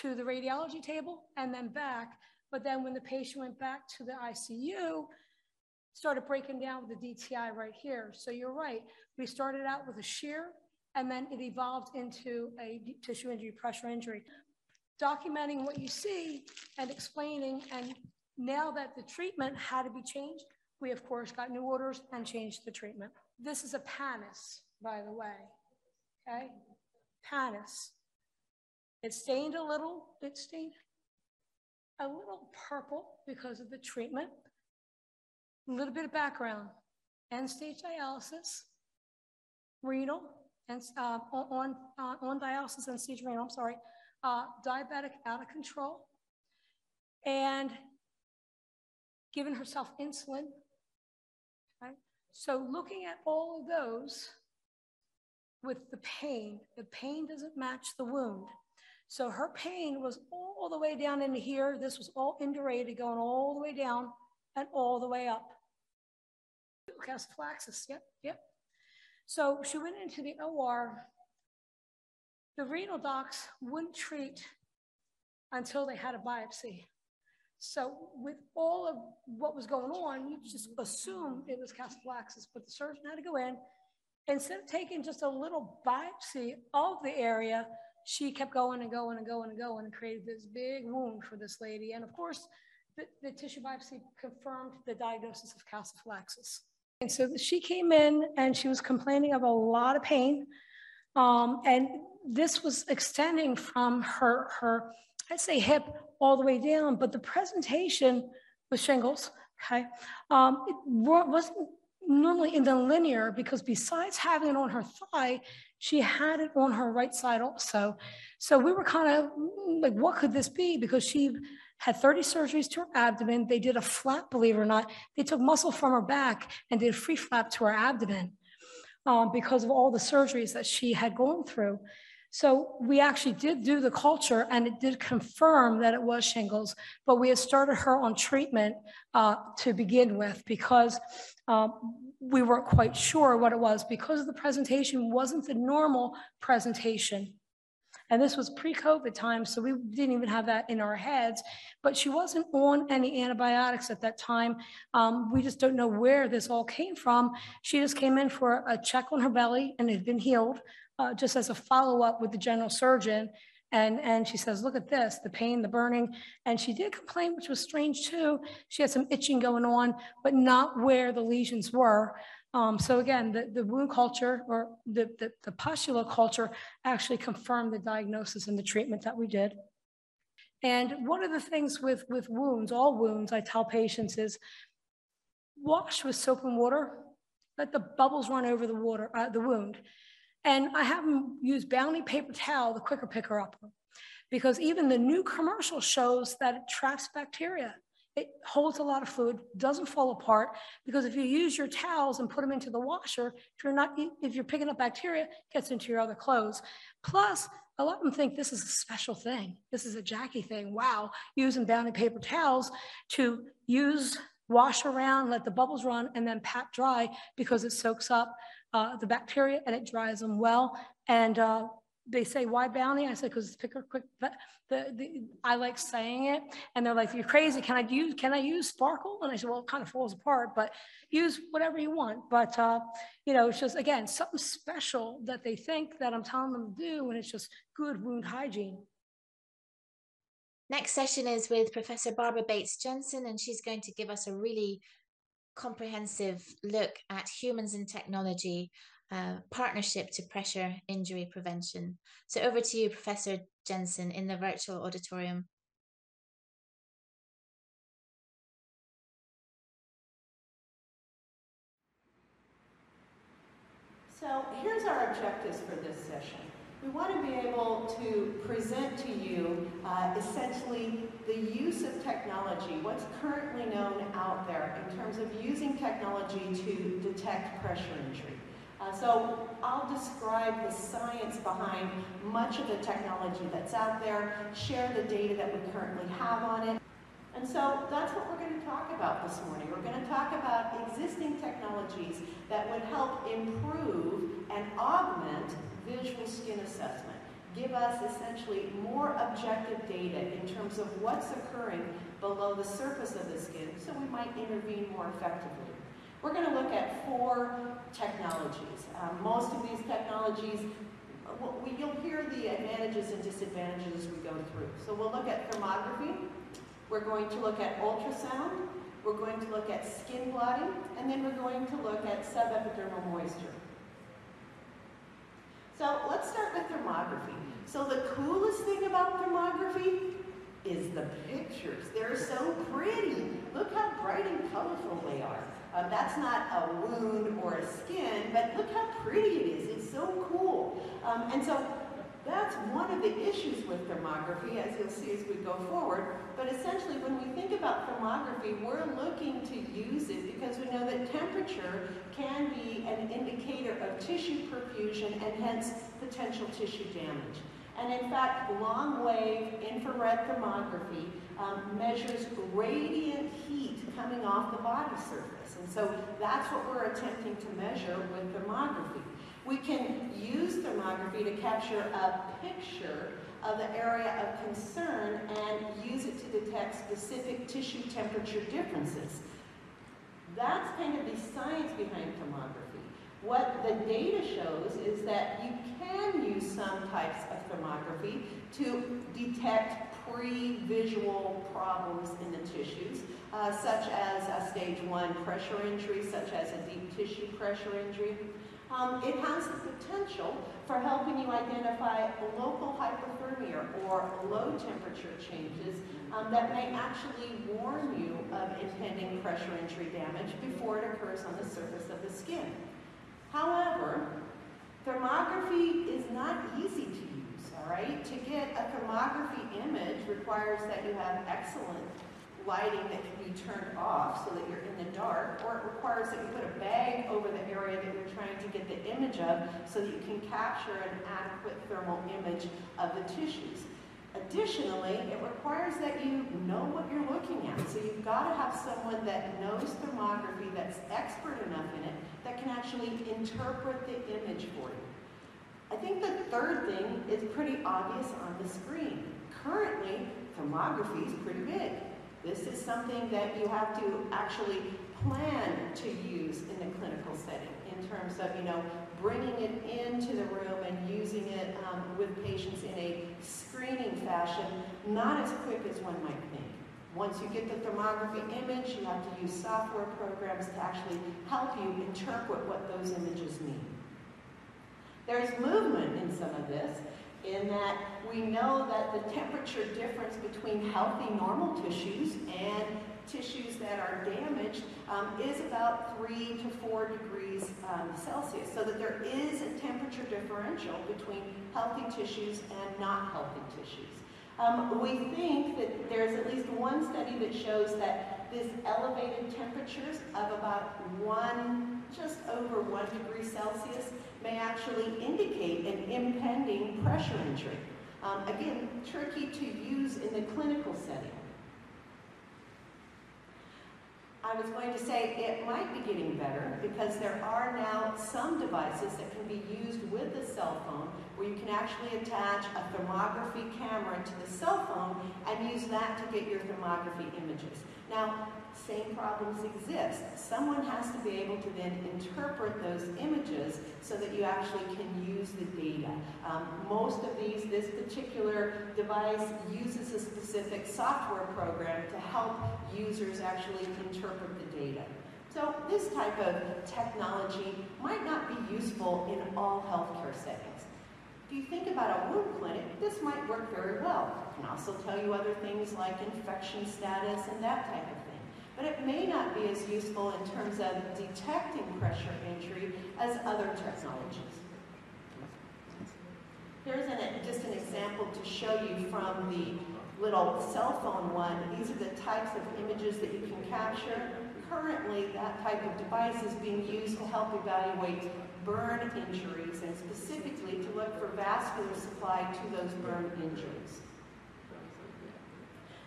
to the radiology table and then back. But then when the patient went back to the ICU, started breaking down with the DTI right here. So you're right. We started out with a shear and then it evolved into a tissue injury, pressure injury. Documenting what you see and explaining. And now that the treatment had to be changed, we of course got new orders and changed the treatment. This is a pannus, by the way. Okay? Pannus. It stained a little, it stained a little purple because of the treatment. A little bit of background. End stage dialysis, renal, and uh, on uh, on dialysis and renal. I'm sorry, uh, diabetic out of control, and giving herself insulin. Okay? So looking at all of those with the pain, the pain doesn't match the wound. So her pain was all the way down into here. This was all indurated, going all the way down and all the way up. Calciphylaxis, yep, yep. So she went into the OR. The renal docs wouldn't treat until they had a biopsy. So with all of what was going on, you just assumed it was calciphylaxis, but the surgeon had to go in. Instead of taking just a little biopsy of the area, she kept going and going and going and going and created this big wound for this lady. And of course, the, the tissue biopsy confirmed the diagnosis of calciphylaxis. And so she came in and she was complaining of a lot of pain. Um, and this was extending from her, her, I'd say hip all the way down, but the presentation was shingles, okay? Um, it wasn't normally in the linear because besides having it on her thigh, she had it on her right side also. So we were kind of like, what could this be? Because she had 30 surgeries to her abdomen. They did a flap, believe it or not. They took muscle from her back and did a free flap to her abdomen um, because of all the surgeries that she had gone through. So we actually did do the culture and it did confirm that it was shingles, but we had started her on treatment uh, to begin with because um, we weren't quite sure what it was because the presentation wasn't the normal presentation. And this was pre-COVID time, so we didn't even have that in our heads. But she wasn't on any antibiotics at that time. Um, we just don't know where this all came from. She just came in for a check on her belly and had been healed uh, just as a follow-up with the general surgeon. And, and she says, look at this, the pain, the burning. And she did complain, which was strange too. She had some itching going on, but not where the lesions were. Um, so again, the, the wound culture or the, the, the culture actually confirmed the diagnosis and the treatment that we did. And one of the things with, with wounds, all wounds, I tell patients is wash with soap and water, let the bubbles run over the water, uh, the wound. And I have them use Bounty paper towel, the quicker picker up, because even the new commercial shows that it traps bacteria. It holds a lot of fluid, doesn't fall apart, because if you use your towels and put them into the washer, if you're not, if you're picking up bacteria, it gets into your other clothes. Plus, a lot of them think this is a special thing. This is a Jackie thing. Wow, using Bounty paper towels to use, wash around, let the bubbles run, and then pat dry because it soaks up uh, the bacteria and it dries them well. And uh, they say, why bounty? I said, because pick a quick, the, the, I like saying it. And they're like, you're crazy. Can I use, can I use sparkle? And I said, well, it kind of falls apart, but use whatever you want. But, uh, you know, it's just, again, something special that they think that I'm telling them to do. And it's just good wound hygiene. Next session is with Professor Barbara Bates Jensen, and she's going to give us a really comprehensive look at humans and technology uh, partnership to pressure injury prevention. So over to you, Professor Jensen, in the virtual auditorium. So here's our objectives for this session. We want to be able to present to you uh, essentially the use of technology, what's currently known out there in terms of using technology to detect pressure injury. Uh, so I'll describe the science behind much of the technology that's out there, share the data that we currently have on it. And so that's what we're going to talk about this morning. We're going to talk about existing technologies that would help improve and augment visual skin assessment. Give us essentially more objective data in terms of what's occurring below the surface of the skin so we might intervene more effectively. We're going to look at four technologies. Um, most of these technologies, we, you'll hear the advantages and disadvantages as we go through. So we'll look at thermography, we're going to look at ultrasound, we're going to look at skin blotting, and then we're going to look at subepidermal moisture. So let's start with thermography. So the coolest thing about thermography is the pictures. They're so pretty. Look how bright and colorful they are. Um, that's not a wound or a skin, but look how pretty it is. It's so cool. Um, and so that's one of the issues with thermography, as you'll see as we go forward. But essentially, when we think about thermography, we're looking to use it because we know that temperature can be an indicator of tissue perfusion and hence potential tissue damage. And in fact, long wave infrared thermography um, measures radiant heat coming off the body surface. And so that's what we're attempting to measure with thermography. We can use thermography to capture a picture of the area of concern and use it to detect specific tissue temperature differences. That's kind of the science behind thermography. What the data shows is that you can use some types of thermography to detect pre-visual problems in the tissues, uh, such as a stage one pressure injury, such as a deep tissue pressure injury. Um, it has the potential for helping you identify local hypothermia or low temperature changes um, that may actually warn you of impending pressure injury damage before it occurs on the surface of the skin. However, thermography is not easy to use, all right? To get a thermography image requires that you have excellent lighting that can be turned off so that you're in the dark, or it requires that you put a bag over the area that you're trying to get the image of so that you can capture an adequate thermal image of the tissues. Additionally, it requires that you know what you're looking at. So you've got to have someone that knows thermography, that's expert enough in it, that can actually interpret the image for you. I think the third thing is pretty obvious on the screen. Currently, thermography is pretty big. This is something that you have to actually plan to use in the clinical setting in terms of, you know, bringing it into the room and using it um, with patients in a screening fashion, not as quick as one might think. Once you get the thermography image, you have to use software programs to actually help you interpret what those images mean. There's movement in some of this, in that we know that the temperature difference between healthy normal tissues and tissues that are damaged um, is about three to four degrees um, Celsius, so that there is a temperature differential between healthy tissues and not healthy tissues. Um, we think that there's at least one study that shows that this elevated temperatures of about one, just over one degree Celsius may actually indicate an impending pressure injury. Um, again, tricky to use in the clinical setting. I was going to say it might be getting better because there are now some devices that can be used with the cell phone where you can actually attach a thermography camera to the cell phone and use that to get your thermography images. Now, same problems exist. Someone has to be able to then interpret those images so that you actually can use the data. Um, most of these, this particular device uses a specific software program to help users actually interpret the data. So this type of technology might not be useful in all healthcare settings. If you think about a wound clinic, this might work very well. It can also tell you other things like infection status and that type of but it may not be as useful in terms of detecting pressure injury as other technologies. Here's an, just an example to show you from the little cell phone one. These are the types of images that you can capture. Currently, that type of device is being used to help evaluate burn injuries and specifically to look for vascular supply to those burn injuries.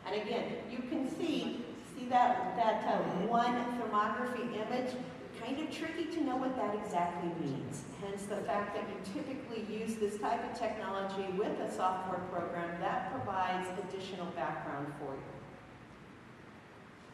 And again, you can see See that, that uh, one thermography image? Kind of tricky to know what that exactly means. Hence the fact that you typically use this type of technology with a software program that provides additional background for you.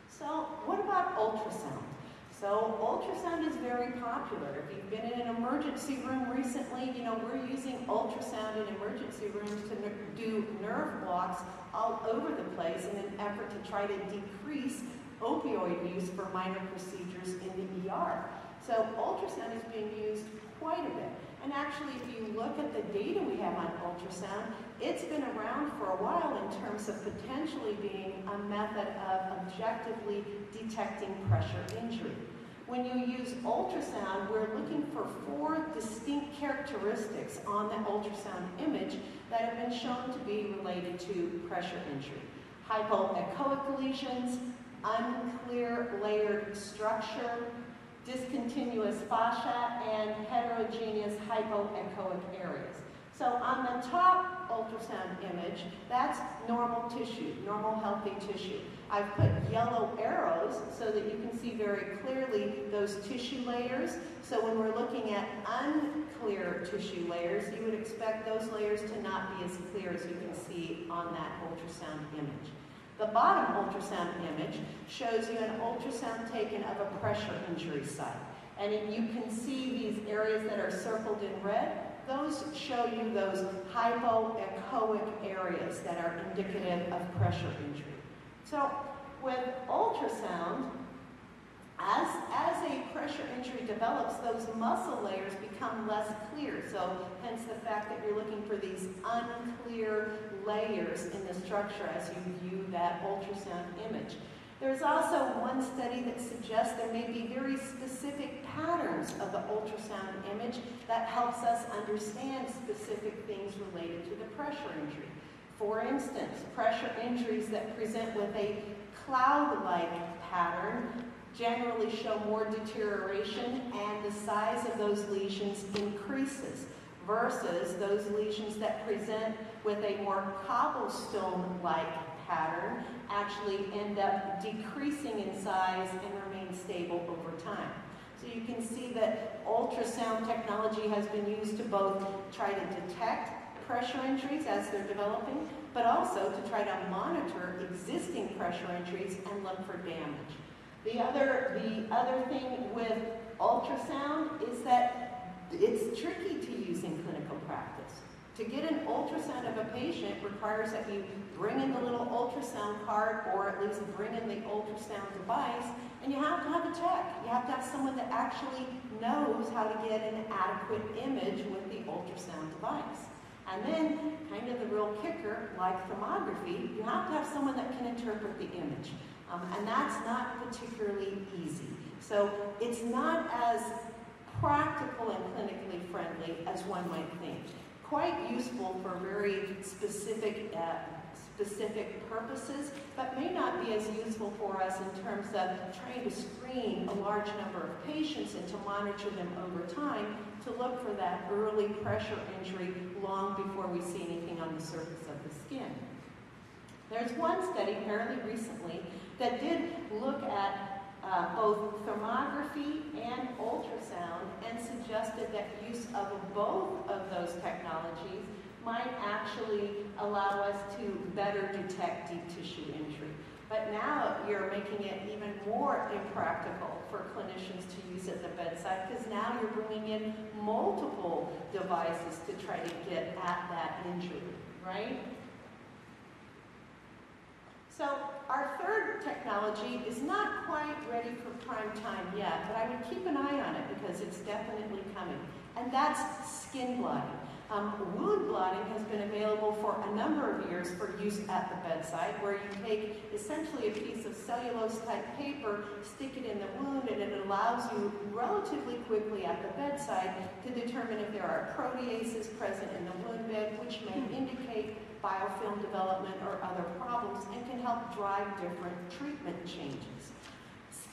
So what about ultrasound? So ultrasound is very popular. If you've been in an emergency room recently, you know, we're using ultrasound in emergency rooms to do nerve blocks all over the place in an effort to try to decrease opioid use for minor procedures in the ER. So ultrasound is being used quite a bit. And actually, if you look at the data we have on ultrasound, it's been around for a while in terms of potentially being a method of objectively detecting pressure injury. When you use ultrasound, we're looking for four distinct characteristics on the ultrasound image that have been shown to be related to pressure injury. Hypoechoic lesions, unclear layered structure, discontinuous fascia, and heterogeneous hypoechoic areas. So on the top ultrasound image, that's normal tissue, normal healthy tissue. I've put yellow arrows so that you can see very clearly those tissue layers. So when we're looking at unclear tissue layers, you would expect those layers to not be as clear as you can see on that ultrasound image. The bottom ultrasound image shows you an ultrasound taken of a pressure injury site. And you can see these areas that are circled in red. Those show you those hypoechoic areas that are indicative of pressure injury. So with ultrasound, as, as a pressure injury develops, those muscle layers become less clear. So hence the fact that you're looking for these unclear layers in the structure as you view that ultrasound image. There's also one study that suggests there may be very specific patterns of the ultrasound image that helps us understand specific things related to the pressure injury. For instance, pressure injuries that present with a cloud-like pattern generally show more deterioration and the size of those lesions increases versus those lesions that present with a more cobblestone-like pattern actually end up decreasing in size and remain stable over time. You can see that ultrasound technology has been used to both try to detect pressure injuries as they're developing, but also to try to monitor existing pressure injuries and look for damage. The other, the other thing with ultrasound is that it's tricky to use in clinical practice. To get an ultrasound of a patient requires that you bring in the little ultrasound card or at least bring in the ultrasound device and you have to have a tech. You have to have someone that actually knows how to get an adequate image with the ultrasound device. And then, kind of the real kicker, like thermography, you have to have someone that can interpret the image. Um, and that's not particularly easy. So it's not as practical and clinically friendly as one might think. Quite useful for very specific uh, specific purposes, but may not be as useful for us in terms of trying to screen a large number of patients and to monitor them over time to look for that early pressure injury long before we see anything on the surface of the skin. There's one study fairly recently that did look at uh, both thermography and ultrasound and suggested that use of both of those technologies might actually allow us to better detect deep tissue injury. But now you're making it even more impractical for clinicians to use at the bedside because now you're bringing in multiple devices to try to get at that injury, right? So our third technology is not quite ready for prime time yet, but I would keep an eye on it because it's definitely coming. And that's skin blotting. Um, wound blotting has been available for a number of years for use at the bedside, where you take essentially a piece of cellulose type paper, stick it in the wound, and it allows you relatively quickly at the bedside to determine if there are proteases present in the wound bed, which may indicate biofilm development or other problems and can help drive different treatment changes.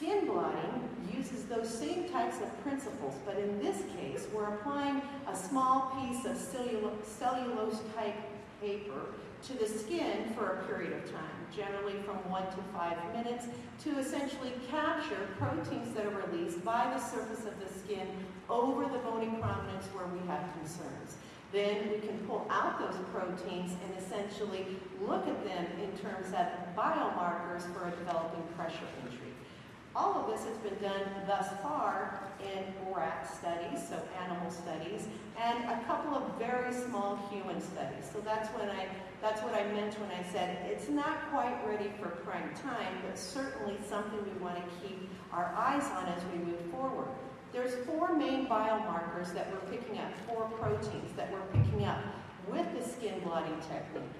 Skin blotting uses those same types of principles, but in this case, we're applying a small piece of cellulose type paper to the skin for a period of time, generally from one to five minutes, to essentially capture proteins that are released by the surface of the skin over the bony prominence where we have concerns. Then we can pull out those proteins and essentially look at them in terms of biomarkers for a developing pressure injury. All of this has been done thus far in rat studies, so animal studies, and a couple of very small human studies. So that's when I that's what I meant when I said it's not quite ready for prime time, but certainly something we want to keep our eyes on as we move forward. There's four main biomarkers that we're picking up, four proteins that we're picking up with the skin blotting technique.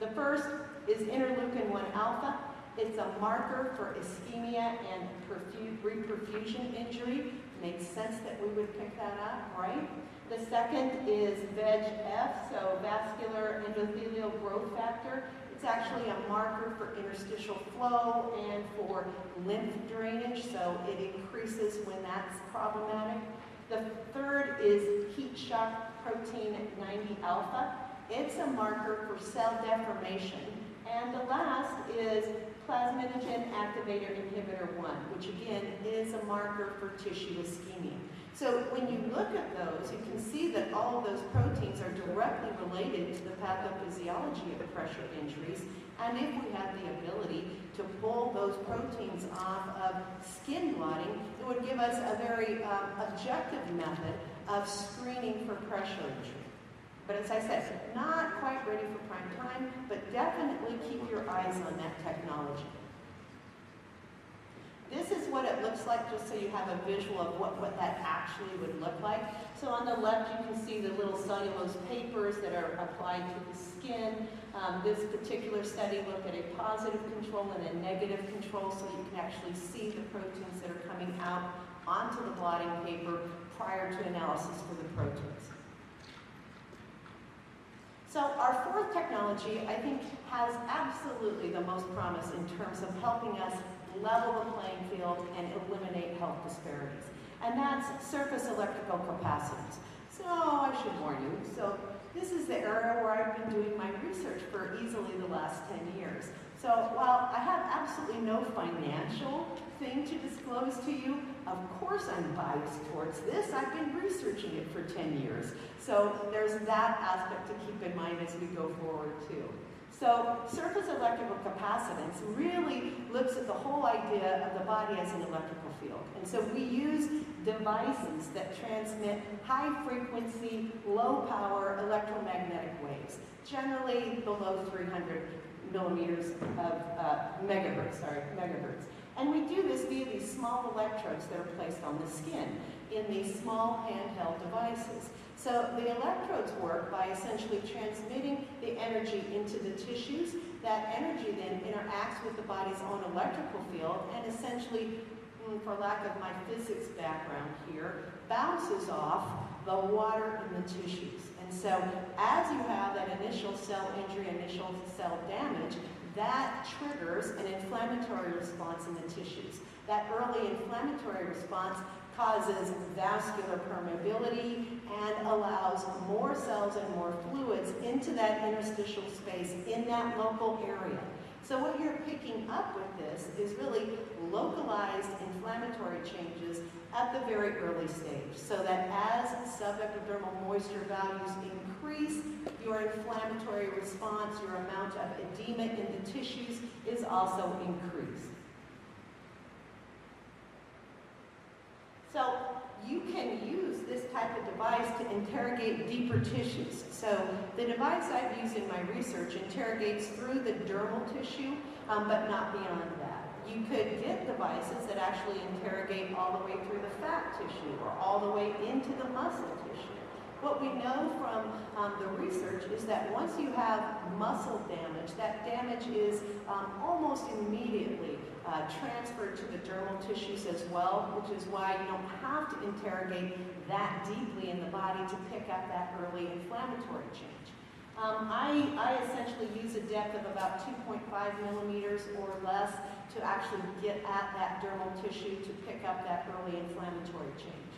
The first is interleukin 1 alpha, It's a marker for ischemia and reperfusion injury. Makes sense that we would pick that up, right? The second is VEGF, so vascular endothelial growth factor. It's actually a marker for interstitial flow and for lymph drainage, so it increases when that's problematic. The third is heat shock protein 90 alpha. It's a marker for cell deformation. And the last is plasminogen activator inhibitor 1, which again is a marker for tissue ischemia. So when you look at those, you can see that all of those proteins are directly related to the pathophysiology of pressure injuries. And if we had the ability to pull those proteins off of skin blotting, it would give us a very um, objective method of screening for pressure injury. But as I said, not quite ready for prime time, but definitely keep your eyes on that technology. This is what it looks like, just so you have a visual of what, what that actually would look like. So on the left, you can see the little cellulose papers that are applied to the skin. Um, this particular study looked at a positive control and a negative control, so you can actually see the proteins that are coming out onto the blotting paper prior to analysis for the proteins. So our fourth technology, I think, has absolutely the most promise in terms of helping us level the playing field and eliminate health disparities. And that's surface electrical capacitors. So I should warn you, so this is the area where I've been doing my research for easily the last 10 years. So while I have absolutely no financial thing to disclose to you, of course I'm biased towards this. I've been researching it for 10 years. So there's that aspect to keep in mind as we go forward too. So surface electrical capacitance really looks at the whole idea of the body as an electrical field. And so we use devices that transmit high frequency, low power electromagnetic waves, generally below 300 millimeters of uh, megahertz, sorry, megahertz. And we do this via these small electrodes that are placed on the skin in these small handheld devices. So the electrodes work by essentially transmitting the energy into the tissues. That energy then interacts with the body's own electrical field and essentially, mm, for lack of my physics background here, bounces off the water in the tissues. And so as you have that initial cell injury, initial cell damage, that triggers an inflammatory response in the tissues. That early inflammatory response causes vascular permeability and allows more cells and more fluids into that interstitial space in that local area. So what you're picking up with this is really localized inflammatory changes at the very early stage so that as subepidermal moisture values increase, your inflammatory response, your amount of edema in the tissues is also increased. So you can use this type of device to interrogate deeper tissues. So the device I've used in my research interrogates through the dermal tissue, um, but not beyond that. You could get devices that actually interrogate all the way through the fat tissue or all the way into the muscle tissue. What we know from um, the research is that once you have muscle damage, that damage is um, almost immediately uh, transferred to the dermal tissues as well, which is why you don't have to interrogate that deeply in the body to pick up that early inflammatory change. Um, I, I essentially use a depth of about 2.5 millimeters or less to actually get at that dermal tissue to pick up that early inflammatory change.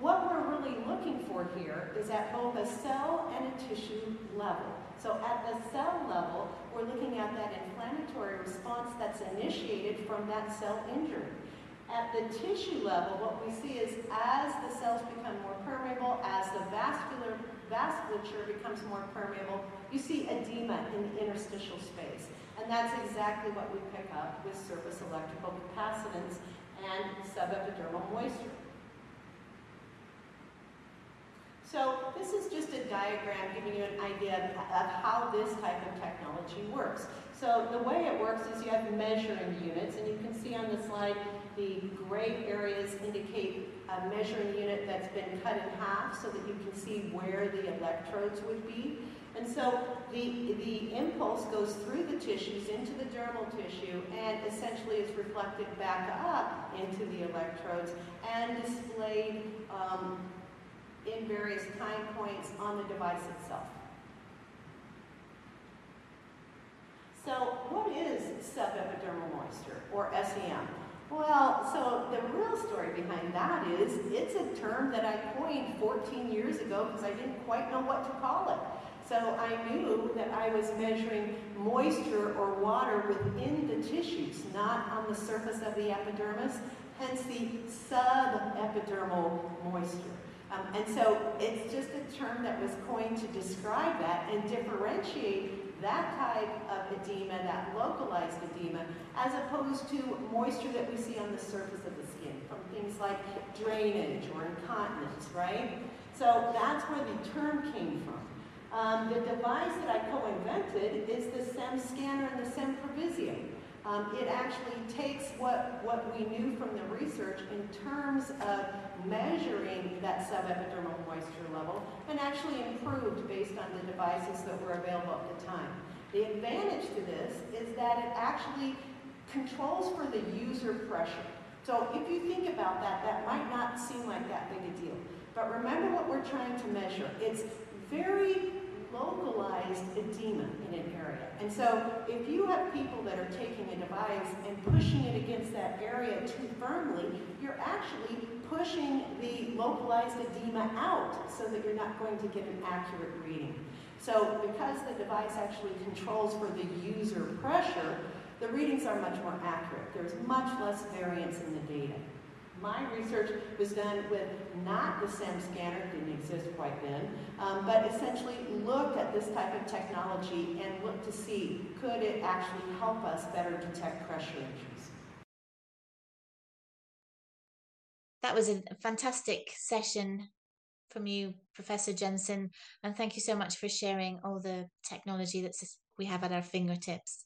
What we're really looking for here is at both a cell and a tissue level. So at the cell level, we're looking at that inflammatory response that's initiated from that cell injury. At the tissue level, what we see is as the cells become more permeable, as the vascular vasculature becomes more permeable, you see edema in the interstitial space. And that's exactly what we pick up with surface electrical capacitance and subepidermal moisture. So this is just a diagram giving you an idea of how this type of technology works. So the way it works is you have measuring units, and you can see on the slide the gray areas indicate a measuring unit that's been cut in half so that you can see where the electrodes would be. And so the, the impulse goes through the tissues into the dermal tissue and essentially is reflected back up into the electrodes and displayed um, in various time points on the device itself. So what is subepidermal moisture, or SEM? Well, so the real story behind that is it's a term that I coined 14 years ago because I didn't quite know what to call it. So I knew that I was measuring moisture or water within the tissues, not on the surface of the epidermis, hence the subepidermal moisture. Um, and so it's just a term that was coined to describe that and differentiate that type of edema, that localized edema, as opposed to moisture that we see on the surface of the skin from things like drainage or incontinence, right? So that's where the term came from. Um, the device that I co-invented is the SEM scanner and the SEM Provizio. Um, it actually takes what, what we knew from the research in terms of measuring that subepidermal moisture level and actually improved based on the devices that were available at the time. The advantage to this is that it actually controls for the user pressure. So if you think about that, that might not seem like that big a deal. But remember what we're trying to measure. It's very localized edema in an area. And so if you have people that are taking a device and pushing it against that area too firmly, you're actually pushing the localized edema out so that you're not going to get an accurate reading. So because the device actually controls for the user pressure, the readings are much more accurate. There's much less variance in the data. My research was done with not the SEM scanner, didn't exist quite then, um, but essentially looked at this type of technology and looked to see could it actually help us better detect pressure injuries. That was a fantastic session from you, Professor Jensen, and thank you so much for sharing all the technology that we have at our fingertips.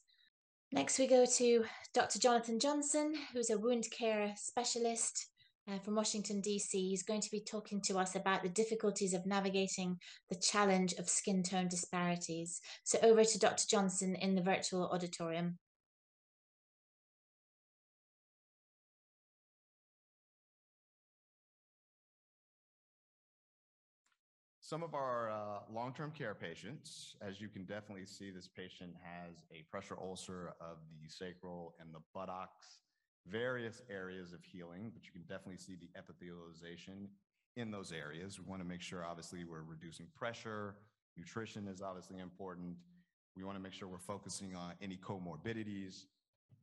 Next, we go to Dr. Jonathan Johnson, who's a wound care specialist uh, from Washington, D.C. He's going to be talking to us about the difficulties of navigating the challenge of skin tone disparities. So, over to Dr. Johnson in the virtual auditorium. Some of our uh, long-term care patients, as you can definitely see, this patient has a pressure ulcer of the sacral and the buttocks, various areas of healing, but you can definitely see the epithelialization in those areas. We want to make sure, obviously, we're reducing pressure. Nutrition is obviously important. We want to make sure we're focusing on any comorbidities.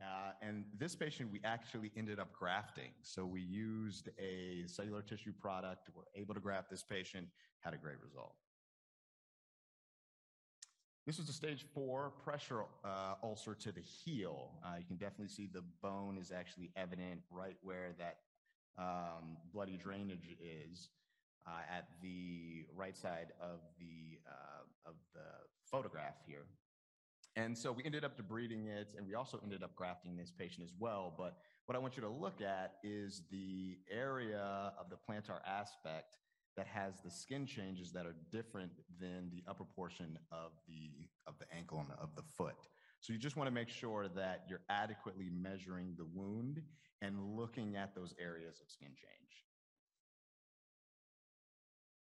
Uh, and this patient, we actually ended up grafting. So we used a cellular tissue product. We're able to graft this patient, had a great result. This was a stage four pressure uh, ulcer to the heel. Uh, you can definitely see the bone is actually evident right where that um, bloody drainage is uh, at the right side of the uh, of the photograph here. And so we ended up debriding it, and we also ended up grafting this patient as well. But what I want you to look at is the area of the plantar aspect that has the skin changes that are different than the upper portion of the of the ankle and of the foot. So you just want to make sure that you're adequately measuring the wound and looking at those areas of skin change.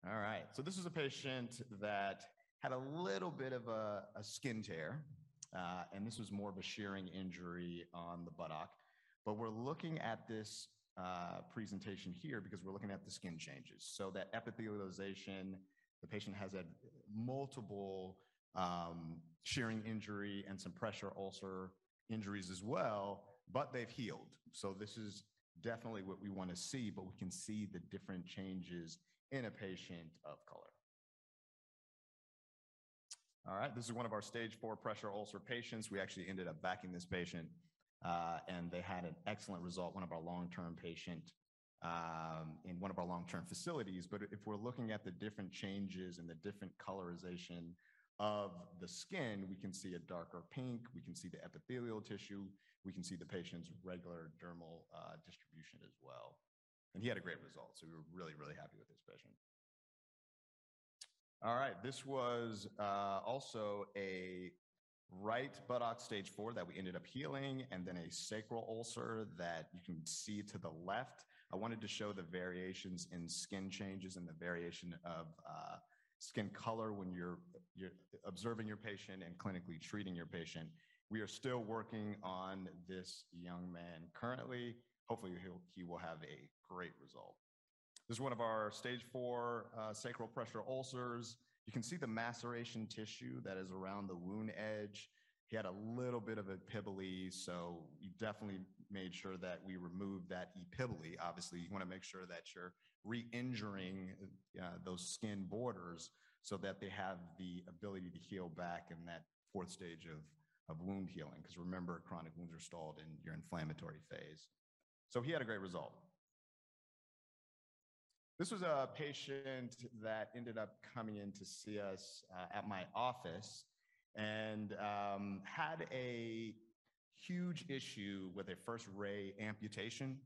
All right, so this is a patient that had a little bit of a, a skin tear, uh, and this was more of a shearing injury on the buttock. But we're looking at this uh, presentation here because we're looking at the skin changes. So that epithelialization, the patient has had multiple um, shearing injury and some pressure ulcer injuries as well, but they've healed. So this is definitely what we want to see, but we can see the different changes in a patient of color. All right, this is one of our stage four pressure ulcer patients. We actually ended up backing this patient uh, and they had an excellent result, one of our long-term patient um, in one of our long-term facilities. But if we're looking at the different changes and the different colorization of the skin, we can see a darker pink, we can see the epithelial tissue, we can see the patient's regular dermal uh, distribution as well. And he had a great result, so we were really, really happy with this patient. All right, this was uh, also a right buttock stage four that we ended up healing, and then a sacral ulcer that you can see to the left. I wanted to show the variations in skin changes and the variation of uh, skin color when you're, you're observing your patient and clinically treating your patient. We are still working on this young man currently. Hopefully he will have a great result. This is one of our stage four uh, sacral pressure ulcers. You can see the maceration tissue that is around the wound edge. He had a little bit of epibole, so we definitely made sure that we removed that epibole. Obviously, you want to make sure that you're re-injuring uh, those skin borders so that they have the ability to heal back in that fourth stage of, of wound healing. Because remember, chronic wounds are stalled in your inflammatory phase. So he had a great result. This was a patient that ended up coming in to see us uh, at my office and um, had a huge issue with a first ray amputation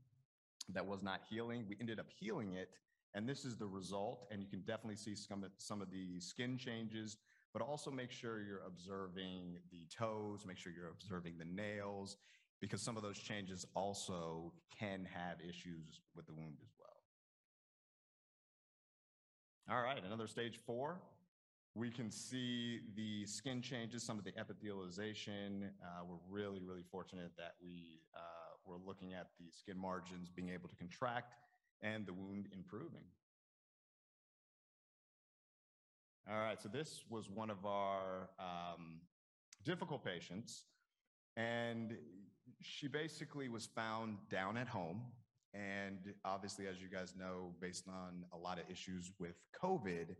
that was not healing. We ended up healing it, and this is the result. And you can definitely see some of, some of the skin changes, but also make sure you're observing the toes, make sure you're observing the nails, because some of those changes also can have issues with the wound as well. All right, another stage four. We can see the skin changes, some of the epithelialization. Uh, we're really, really fortunate that we uh, were looking at the skin margins being able to contract and the wound improving. All right, so this was one of our um, difficult patients, and she basically was found down at home. And obviously, as you guys know, based on a lot of issues with COVID,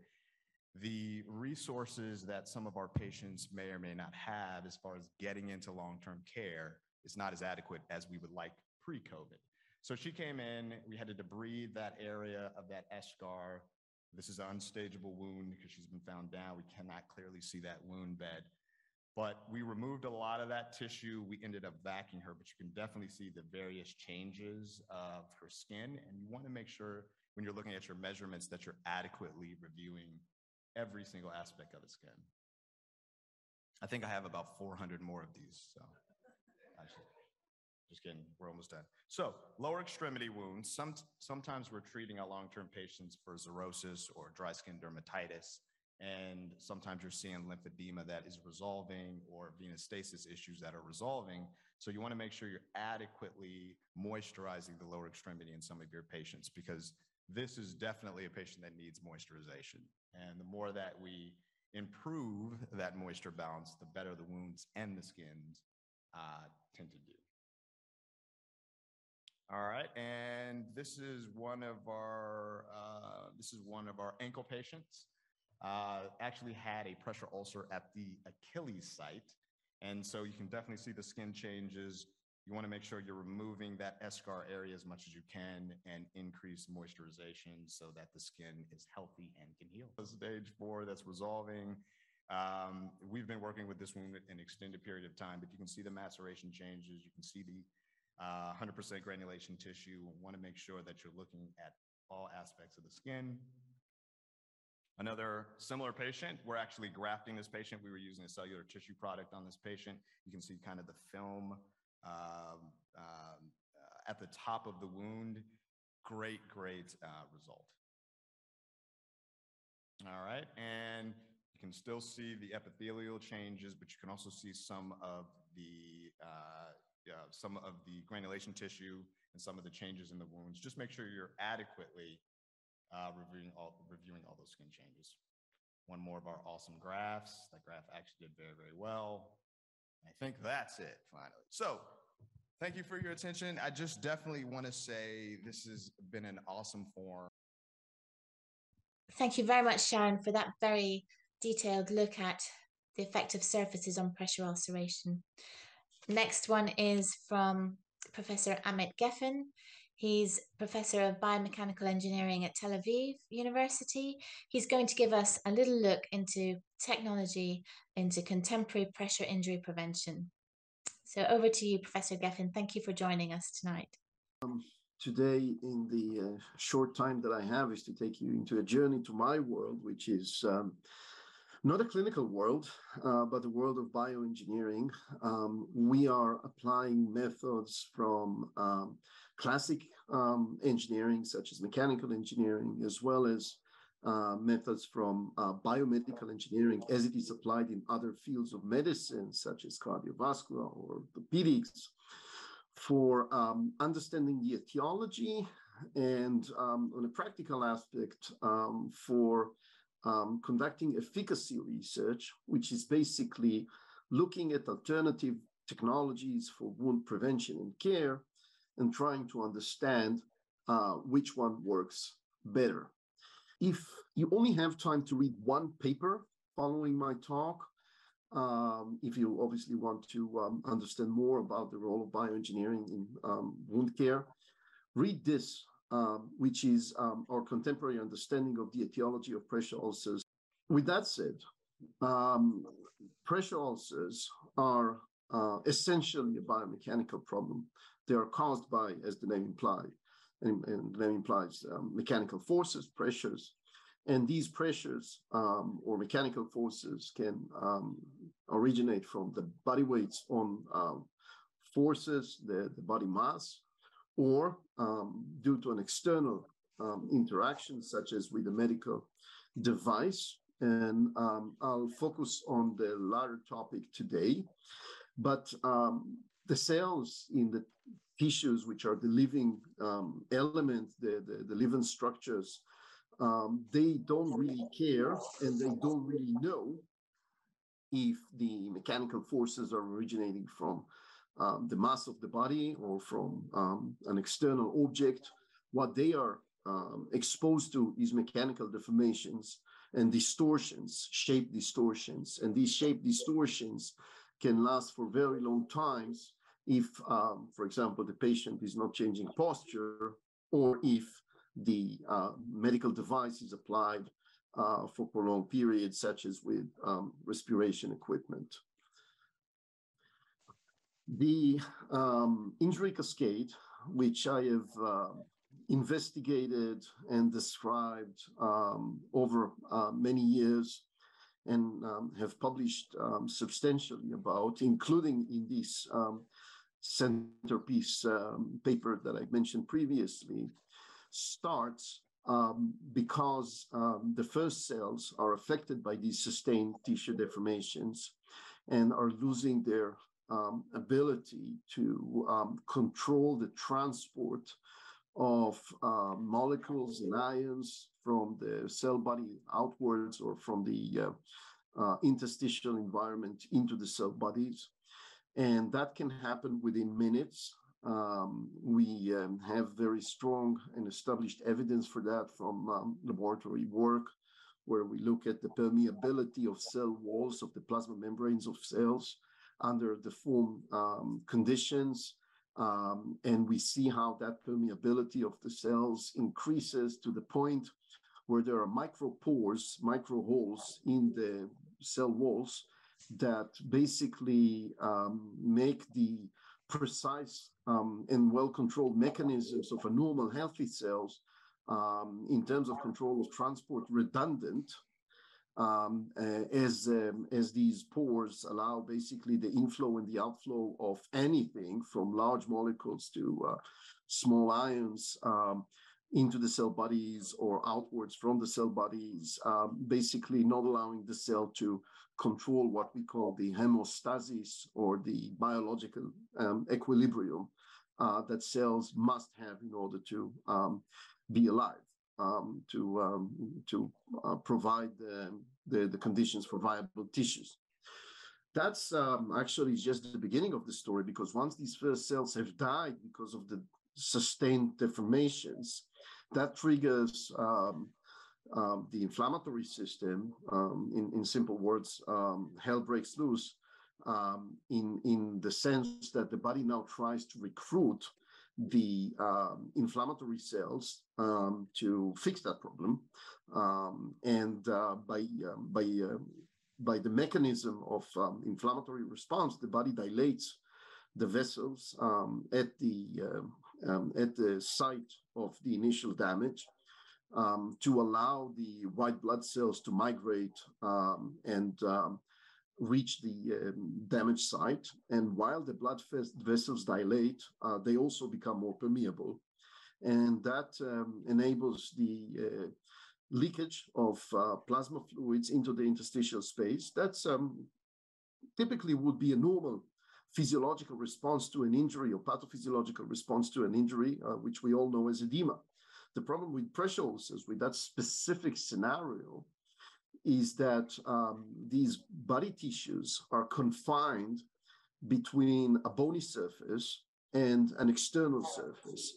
the resources that some of our patients may or may not have as far as getting into long-term care is not as adequate as we would like pre-COVID. So she came in, we had to debride that area of that eschar. This is an unstageable wound because she's been found down. We cannot clearly see that wound bed. But we removed a lot of that tissue. We ended up vacuuming her, but you can definitely see the various changes of her skin. And you want to make sure when you're looking at your measurements that you're adequately reviewing every single aspect of the skin. I think I have about 400 more of these. So actually, just kidding. We're almost done. So lower extremity wounds. Some, sometimes we're treating our long-term patients for xerosis or dry skin dermatitis. And sometimes you're seeing lymphedema that is resolving or venous stasis issues that are resolving. So you want to make sure you're adequately moisturizing the lower extremity in some of your patients because this is definitely a patient that needs moisturization. And the more that we improve that moisture balance, the better the wounds and the skins uh, tend to do. All right, and this is one of our uh, this is one of our ankle patients. Uh, actually had a pressure ulcer at the Achilles site, and so you can definitely see the skin changes you want to make sure you're removing that eschar area as much as you can and increase moisturization so that the skin is healthy and can heal. Stage four, that's resolving. Um, we've been working with this wound an extended period of time, but you can see the maceration changes. You can see the 100% uh, granulation tissue. Want to make sure that you're looking at all aspects of the skin. Another similar patient, we're actually grafting this patient. We were using a cellular tissue product on this patient. You can see kind of the film um, uh, at the top of the wound. Great, great uh, result. All right, and you can still see the epithelial changes, but you can also see some of the uh, uh, some of the granulation tissue and some of the changes in the wounds. Just make sure you're adequately uh, reviewing all reviewing all those skin changes. One more of our awesome graphs. That graph actually did very, very well. I think that's it finally. So thank you for your attention. I just definitely want to say this has been an awesome forum. Thank you very much, Sharon, for that very detailed look at the effect of surfaces on pressure ulceration. Next one is from Professor Amit Gefen. He's professor of biomechanical engineering at Tel Aviv University. He's going to give us a little look into technology into contemporary pressure injury prevention. So over to you, Professor Gefen. Thank you for joining us tonight. Um, today in the uh, short time that I have is to take you into a journey to my world, which is um, not a clinical world, uh, but the world of bioengineering. Um, we are applying methods from um, classic um, engineering, such as mechanical engineering, as well as uh, methods from uh, biomedical engineering as it is applied in other fields of medicine, such as cardiovascular or orthopedics, for um, understanding the etiology and um, on a practical aspect um, for um, conducting efficacy research, which is basically looking at alternative technologies for wound prevention and care and trying to understand uh, which one works better. If you only have time to read one paper following my talk, um, if you obviously want to um, understand more about the role of bioengineering in um, wound care, read this, um, which is um, our contemporary understanding of the etiology of pressure ulcers. With that said, um, pressure ulcers are uh, essentially a biomechanical problem. They are caused by, as the name implies, and, and the name implies mechanical forces, pressures, and these pressures um, or mechanical forces can um, originate from the body weights on um, forces, the, the, body mass, or um, due to an external um, interaction, such as with a medical device. And um, I'll focus on the latter topic today. But the cells in the tissues, which are the living element, the, the, the living structures um, they don't really care and they don't really know if the mechanical forces are originating from um, the mass of the body or from um, an external object. What they are um, exposed to is mechanical deformations and distortions, shape distortions. And these shape distortions can last for very long times if, um, for example, the patient is not changing posture or if the uh, medical device is applied uh, for prolonged periods, such as with um, respiration equipment. The um, injury cascade, which I have uh, investigated and described um, over uh, many years and um, have published um, substantially about, including in this um, centerpiece paper that I mentioned previously, starts um, because um, the first cells are affected by these sustained tissue deformations and are losing their um, ability to um, control the transport of uh, molecules and ions from the cell body outwards or from the uh, uh, interstitial environment into the cell bodies. And that can happen within minutes um, we um, have very strong and established evidence for that from um, laboratory work, where we look at the permeability of cell walls of the plasma membranes of cells under the form um, conditions. Um, and we see how that permeability of the cells increases to the point where there are micropores, micro holes in the cell walls that basically um, make the precise um, and well-controlled mechanisms of a normal healthy cells um, in terms of control of transport redundant um, uh, as, um, as these pores allow basically the inflow and the outflow of anything from large molecules to uh, small ions um, into the cell bodies or outwards from the cell bodies, um, basically not allowing the cell to control what we call the hemostasis or the biological um, equilibrium uh, that cells must have in order to um, be alive, um, to, um, to uh, provide the, the, the, conditions for viable tissues. That's um, actually just the beginning of the story because once these first cells have died because of the sustained deformations, that triggers um, um, the inflammatory system. Um, in, in simple words, hell breaks loose in, in the sense that the body now tries to recruit the um, inflammatory cells to fix that problem. and uh, by, by, uh, by the mechanism of inflammatory response, the body dilates the vessels um, at the uh, um, at the site of the initial damage um, to allow the white blood cells to migrate um, and um, reach the um, damaged site. And while the blood vessels dilate, uh, they also become more permeable. And that um, enables the uh, leakage of uh, plasma fluids into the interstitial space. That's um, typically would be a normal physiological response to an injury or pathophysiological response to an injury, uh, which we all know as edema. The problem with pressure ulcers, with that specific scenario, is that um, these body tissues are confined between a bony surface and an external surface.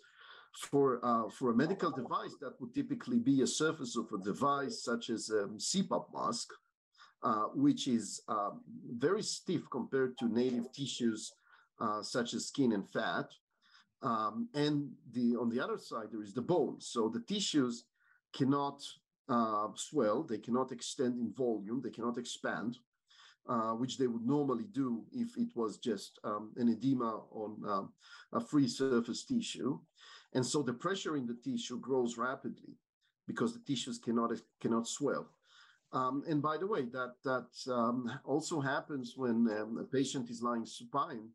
For, uh, for a medical device, that would typically be a surface of a device such as a CPAP mask, uh, which is uh, very stiff compared to native tissues uh, such as skin and fat. Um, and the on the other side, there is the bone. So the tissues cannot uh, swell, they cannot extend in volume, they cannot expand, uh, which they would normally do if it was just um, an edema on um, a free surface tissue. And so the pressure in the tissue grows rapidly because the tissues cannot, cannot swell. Um, and by the way, that, that um, also happens when um, a patient is lying supine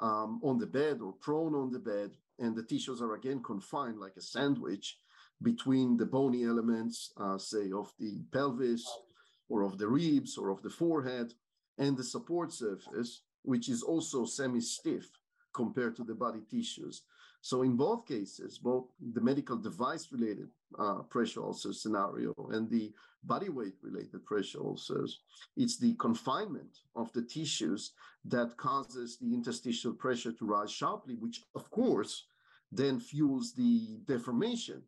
on the bed or prone on the bed, and the tissues are again confined like a sandwich between the bony elements, uh, say, of the pelvis or of the ribs or of the forehead, and the support surface, which is also semi stiff compared to the body tissues. So in both cases, both the medical device related uh, pressure ulcer scenario and the body weight related pressure ulcers, it's the confinement of the tissues that causes the interstitial pressure to rise sharply, which of course then fuels the deformation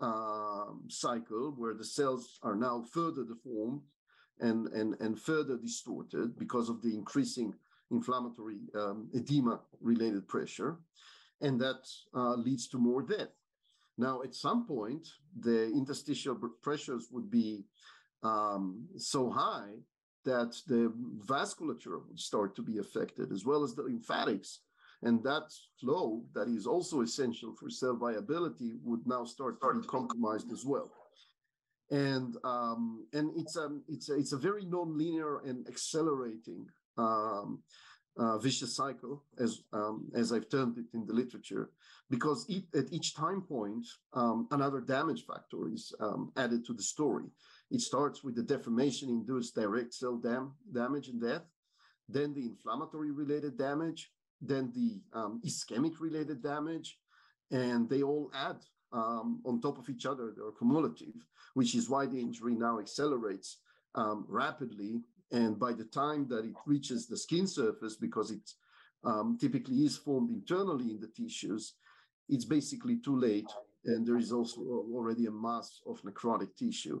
um, cycle where the cells are now further deformed and, and, and further distorted because of the increasing inflammatory um, edema related pressure and that uh, leads to more death. Now, at some point, the interstitial pressures would be um, so high that the vasculature would start to be affected, as well as the lymphatics. And that flow, that is also essential for cell viability, would now start to be compromised as well. And um, and it's a um, it's a, it's a very nonlinear and accelerating um, uh, vicious cycle, as um, as I've termed it in the literature, because it, at each time point, um, another damage factor is um, added to the story. It starts with the deformation-induced direct cell dam- damage and death, then the inflammatory-related damage, then the um, ischemic-related damage, and they all add um, on top of each other. They're cumulative, which is why the injury now accelerates um, rapidly and by the time that it reaches the skin surface, because it um, typically is formed internally in the tissues, it's basically too late. And there is also already a mass of necrotic tissue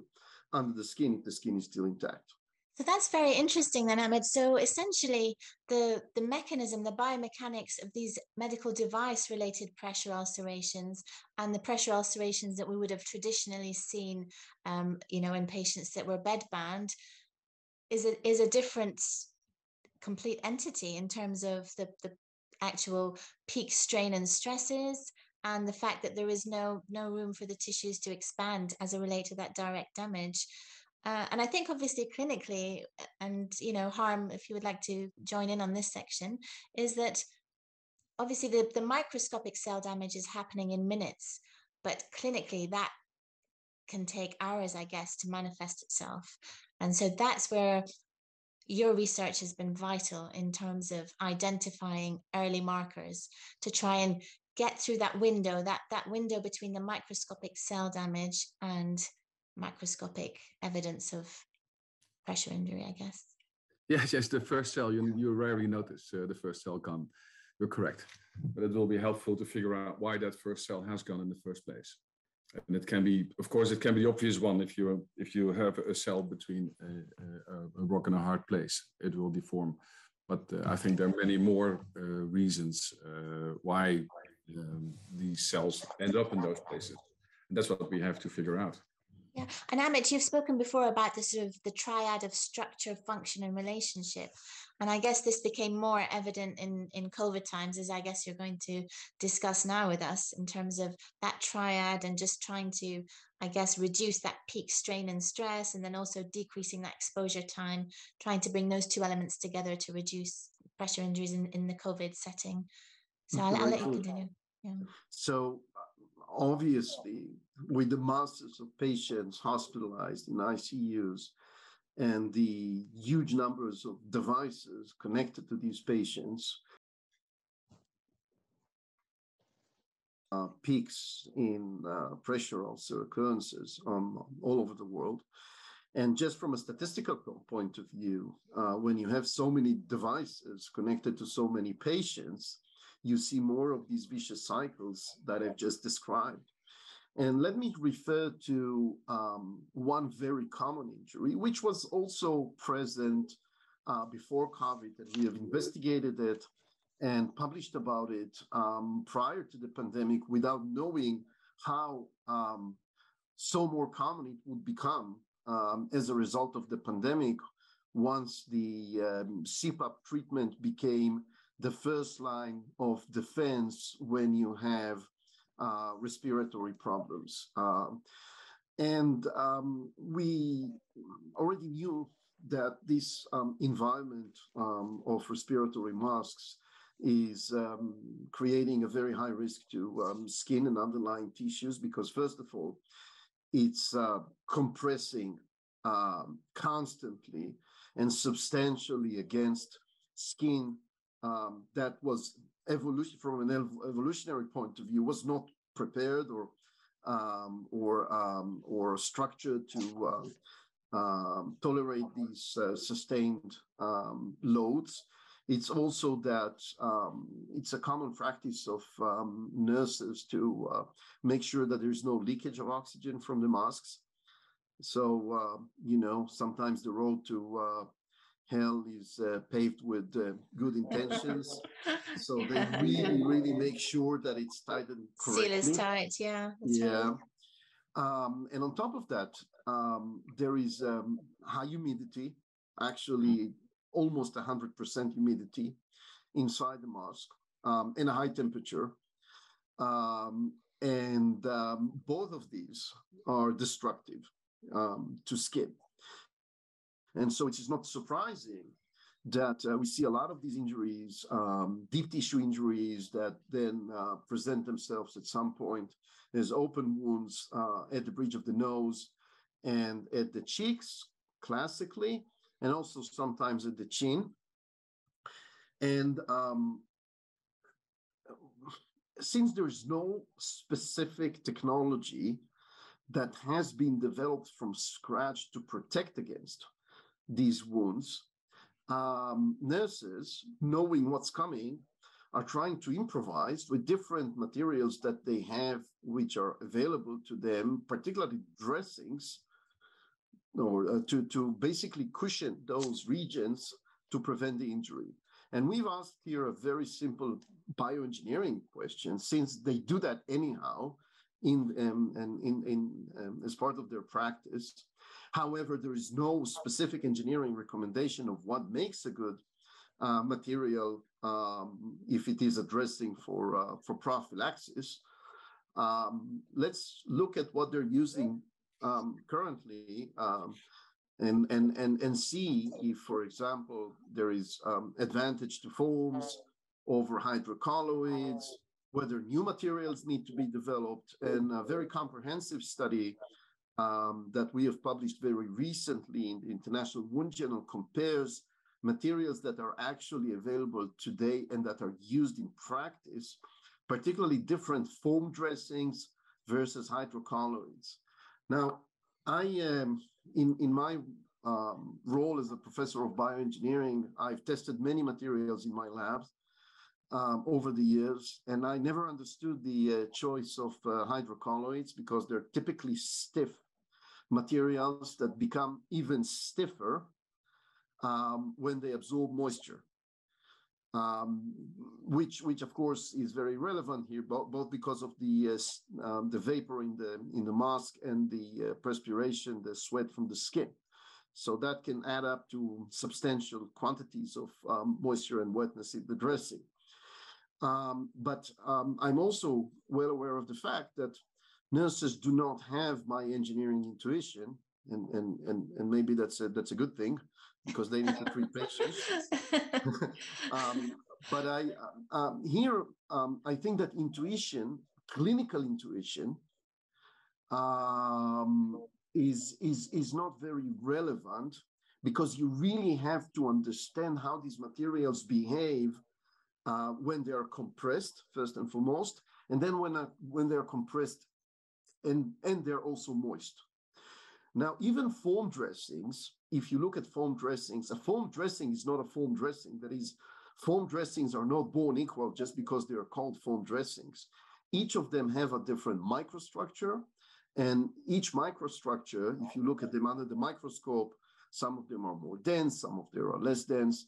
under the skin if the skin is still intact. So that's very interesting then, Ahmed. So essentially the, the mechanism, the biomechanics of these medical device related pressure ulcerations and the pressure ulcerations that we would have traditionally seen, um, you know, in patients that were bedbound is a, is a different complete entity in terms of the, the actual peak strain and stresses and the fact that there is no no room for the tissues to expand as a relate to that direct damage uh, and i think obviously clinically and you know harm if you would like to join in on this section is that obviously the, the microscopic cell damage is happening in minutes but clinically that can take hours i guess to manifest itself. And so that's where your research has been vital in terms of identifying early markers to try and get through that window, that, that window between the microscopic cell damage and microscopic evidence of pressure injury, I guess. Yes, yes, the first cell, you, you rarely notice uh, the first cell gone. You're correct. But it will be helpful to figure out why that first cell has gone in the first place and it can be of course it can be the obvious one if you if you have a cell between a, a, a rock and a hard place it will deform but uh, i think there are many more uh, reasons uh, why um, these cells end up in those places and that's what we have to figure out Yeah, and Amit, you've spoken before about the sort of the triad of structure, function, and relationship, and I guess this became more evident in in COVID times, as I guess you're going to discuss now with us in terms of that triad and just trying to, I guess, reduce that peak strain and stress, and then also decreasing that exposure time, trying to bring those two elements together to reduce pressure injuries in, in the COVID setting. So mm-hmm. I'll, I'll let you continue. Yeah. So obviously, with the masses of patients hospitalized in ICUs and the huge numbers of devices connected to these patients, uh, peaks in uh, pressure ulcer occurrences um, all over the world. And just from a statistical point of view, uh, when you have so many devices connected to so many patients, you see more of these vicious cycles that I've just described. And let me refer to um, one very common injury, which was also present uh, before COVID, and we have investigated it and published about it um, prior to the pandemic without knowing how um, so more common it would become um, as a result of the pandemic once the um, CPAP treatment became the first line of defense when you have uh, respiratory problems. Um, and um, we already knew that this um, environment um, of respiratory masks is um, creating a very high risk to skin and underlying tissues because, first of all, it's uh, compressing constantly and substantially against skin that was evolution from an ev- evolutionary point of view was not prepared or um, or um, or structured to uh, um, tolerate these uh, sustained um, loads. It's also that um, it's a common practice of nurses to uh, make sure that there's no leakage of oxygen from the masks. So, uh, you know, sometimes the road to uh, hell is uh, paved with uh, good <laughs> intentions. so they <laughs> really, really make sure that it's tightened correctly. Seal is tight, yeah. yeah. Right. Um, and on top of that, um, there is um, high humidity, actually almost 100% humidity inside the mosque um, and a high temperature. Um, and um, both of these are destructive to skin. And so it is not surprising that uh, we see a lot of these injuries, um, deep tissue injuries that then uh, present themselves at some point as open wounds uh, at the bridge of the nose and at the cheeks, classically, and also sometimes at the chin. And um, since there is no specific technology that has been developed from scratch to protect against these wounds, um, nurses, knowing what's coming, are trying to improvise with different materials that they have, which are available to them, particularly dressings, or uh, to, to basically cushion those regions to prevent the injury. And we've asked here a very simple bioengineering question, since they do that anyhow in, um, and in, in, um, as part of their practice. However, there is no specific engineering recommendation of what makes a good uh, material um, if it is addressing for uh, for prophylaxis. Um, let's look at what they're using um, currently um, and, and, and, and see if, for example, there is um, advantage to foams over hydrocolloids, whether new materials need to be developed, and a very comprehensive study um, that we have published very recently in the International Wound Journal compares materials that are actually available today and that are used in practice, particularly different foam dressings versus hydrocolloids. Now, I am in, in my um, role as a professor of bioengineering, I've tested many materials in my labs um, over the years, and I never understood the uh, choice of uh, hydrocolloids because they're typically stiff materials that become even stiffer um, when they absorb moisture. um, which, which of course is very relevant here, both, both because of the uh, um, the vapor in the in the mask and the uh, perspiration, the sweat from the skin. So that can add up to substantial quantities of um, moisture and wetness in the dressing. Um, but um, I'm also well aware of the fact that nurses do not have my engineering intuition, and and and, and maybe that's a that's a good thing because they need to treat patients. <laughs> um, but I um, here um, I think that intuition, clinical intuition, um, is is is not very relevant because you really have to understand how these materials behave uh, when they are compressed first and foremost, and then when uh, when they are compressed and and they're also moist. Now, even foam dressings, if you look at foam dressings, a foam dressing is not a foam dressing. That is, foam dressings are not born equal just because they are called foam dressings. Each of them have a different microstructure, and each microstructure, if you look at them under the microscope, some of them are more dense, some of them are less dense.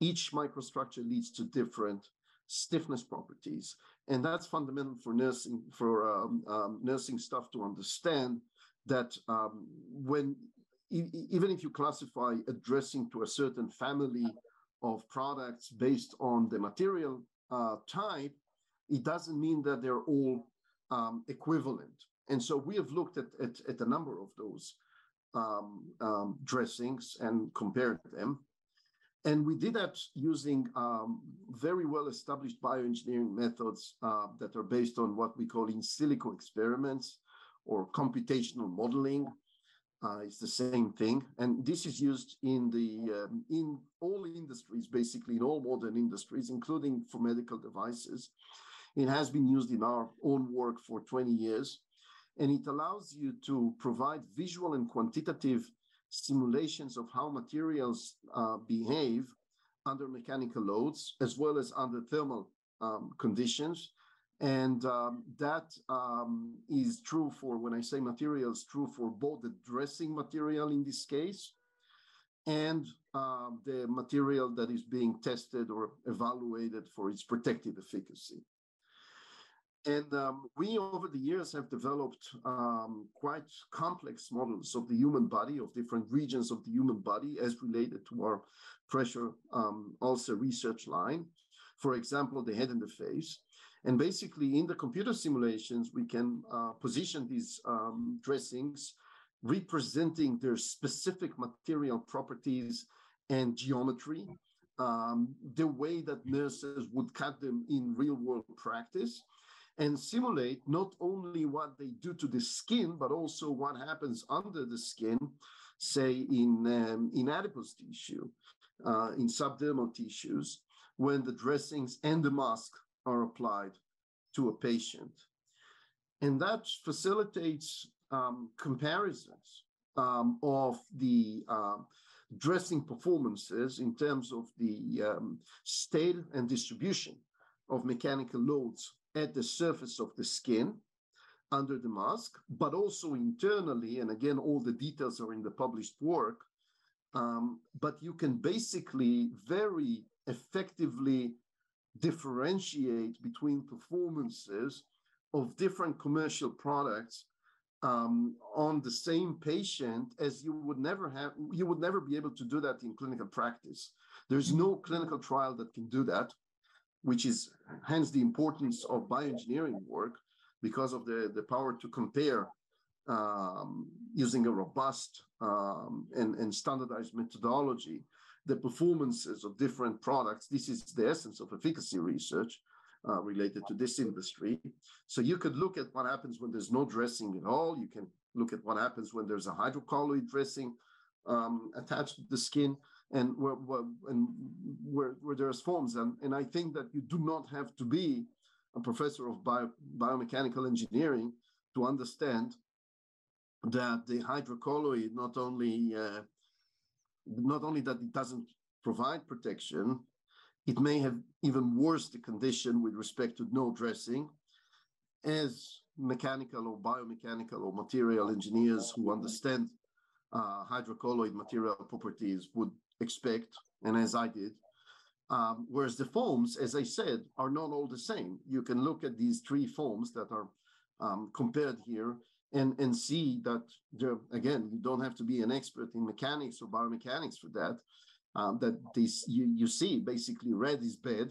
Each microstructure leads to different stiffness properties, and that's fundamental for nursing for um, um, nursing staff to understand that um, when even if you classify a dressing to a certain family of products based on the material uh, type, it doesn't mean that they're all um, equivalent. And so we have looked at, at, at a number of those um, um, dressings and compared them. And we did that using um, very well established bioengineering methods uh, that are based on what we call in silico experiments or computational modeling. Uh, it's the same thing, and this is used in the um, in all industries, basically in all modern industries, including for medical devices. It has been used in our own work for 20 years, and it allows you to provide visual and quantitative simulations of how materials uh, behave under mechanical loads as well as under thermal um, conditions and um, that um, is true for, when I say materials, true for both the dressing material in this case and uh, the material that is being tested or evaluated for its protective efficacy. And um, we, over the years, have developed um, quite complex models of the human body, of different regions of the human body, as related to our pressure um, ulcer research line. For example, the head and the face. And basically, in the computer simulations, we can uh, position these um, dressings representing their specific material properties and geometry, um, the way that nurses would cut them in real world practice, and simulate not only what they do to the skin, but also what happens under the skin, say in, um, in adipose tissue, uh, in subdermal tissues, when the dressings and the mask are applied to a patient. And that facilitates um, comparisons um, of the uh, dressing performances in terms of the um, state and distribution of mechanical loads at the surface of the skin under the mask, but also internally. And again, all the details are in the published work. Um, but you can basically very effectively differentiate between performances of different commercial products um, on the same patient as you would never have you would never be able to do that in clinical practice there's no clinical trial that can do that which is hence the importance of bioengineering work because of the, the power to compare um, using a robust um, and, and standardized methodology the performances of different products. This is the essence of efficacy research uh, related to this industry. So you could look at what happens when there's no dressing at all. You can look at what happens when there's a hydrocolloid dressing um, attached to the skin and where, where, and where, where there's forms. And, and I think that you do not have to be a professor of bio, biomechanical engineering to understand that the hydrocolloid not only uh, not only that it doesn't provide protection, it may have even worse the condition with respect to no dressing, as mechanical or biomechanical or material engineers who understand uh, hydrocolloid material properties would expect, and as I did. Um, whereas the foams, as I said, are not all the same. You can look at these three foams that are um, compared here and, and see that, again, you don't have to be an expert in mechanics or biomechanics for that. Um, that this you, you see basically red is bad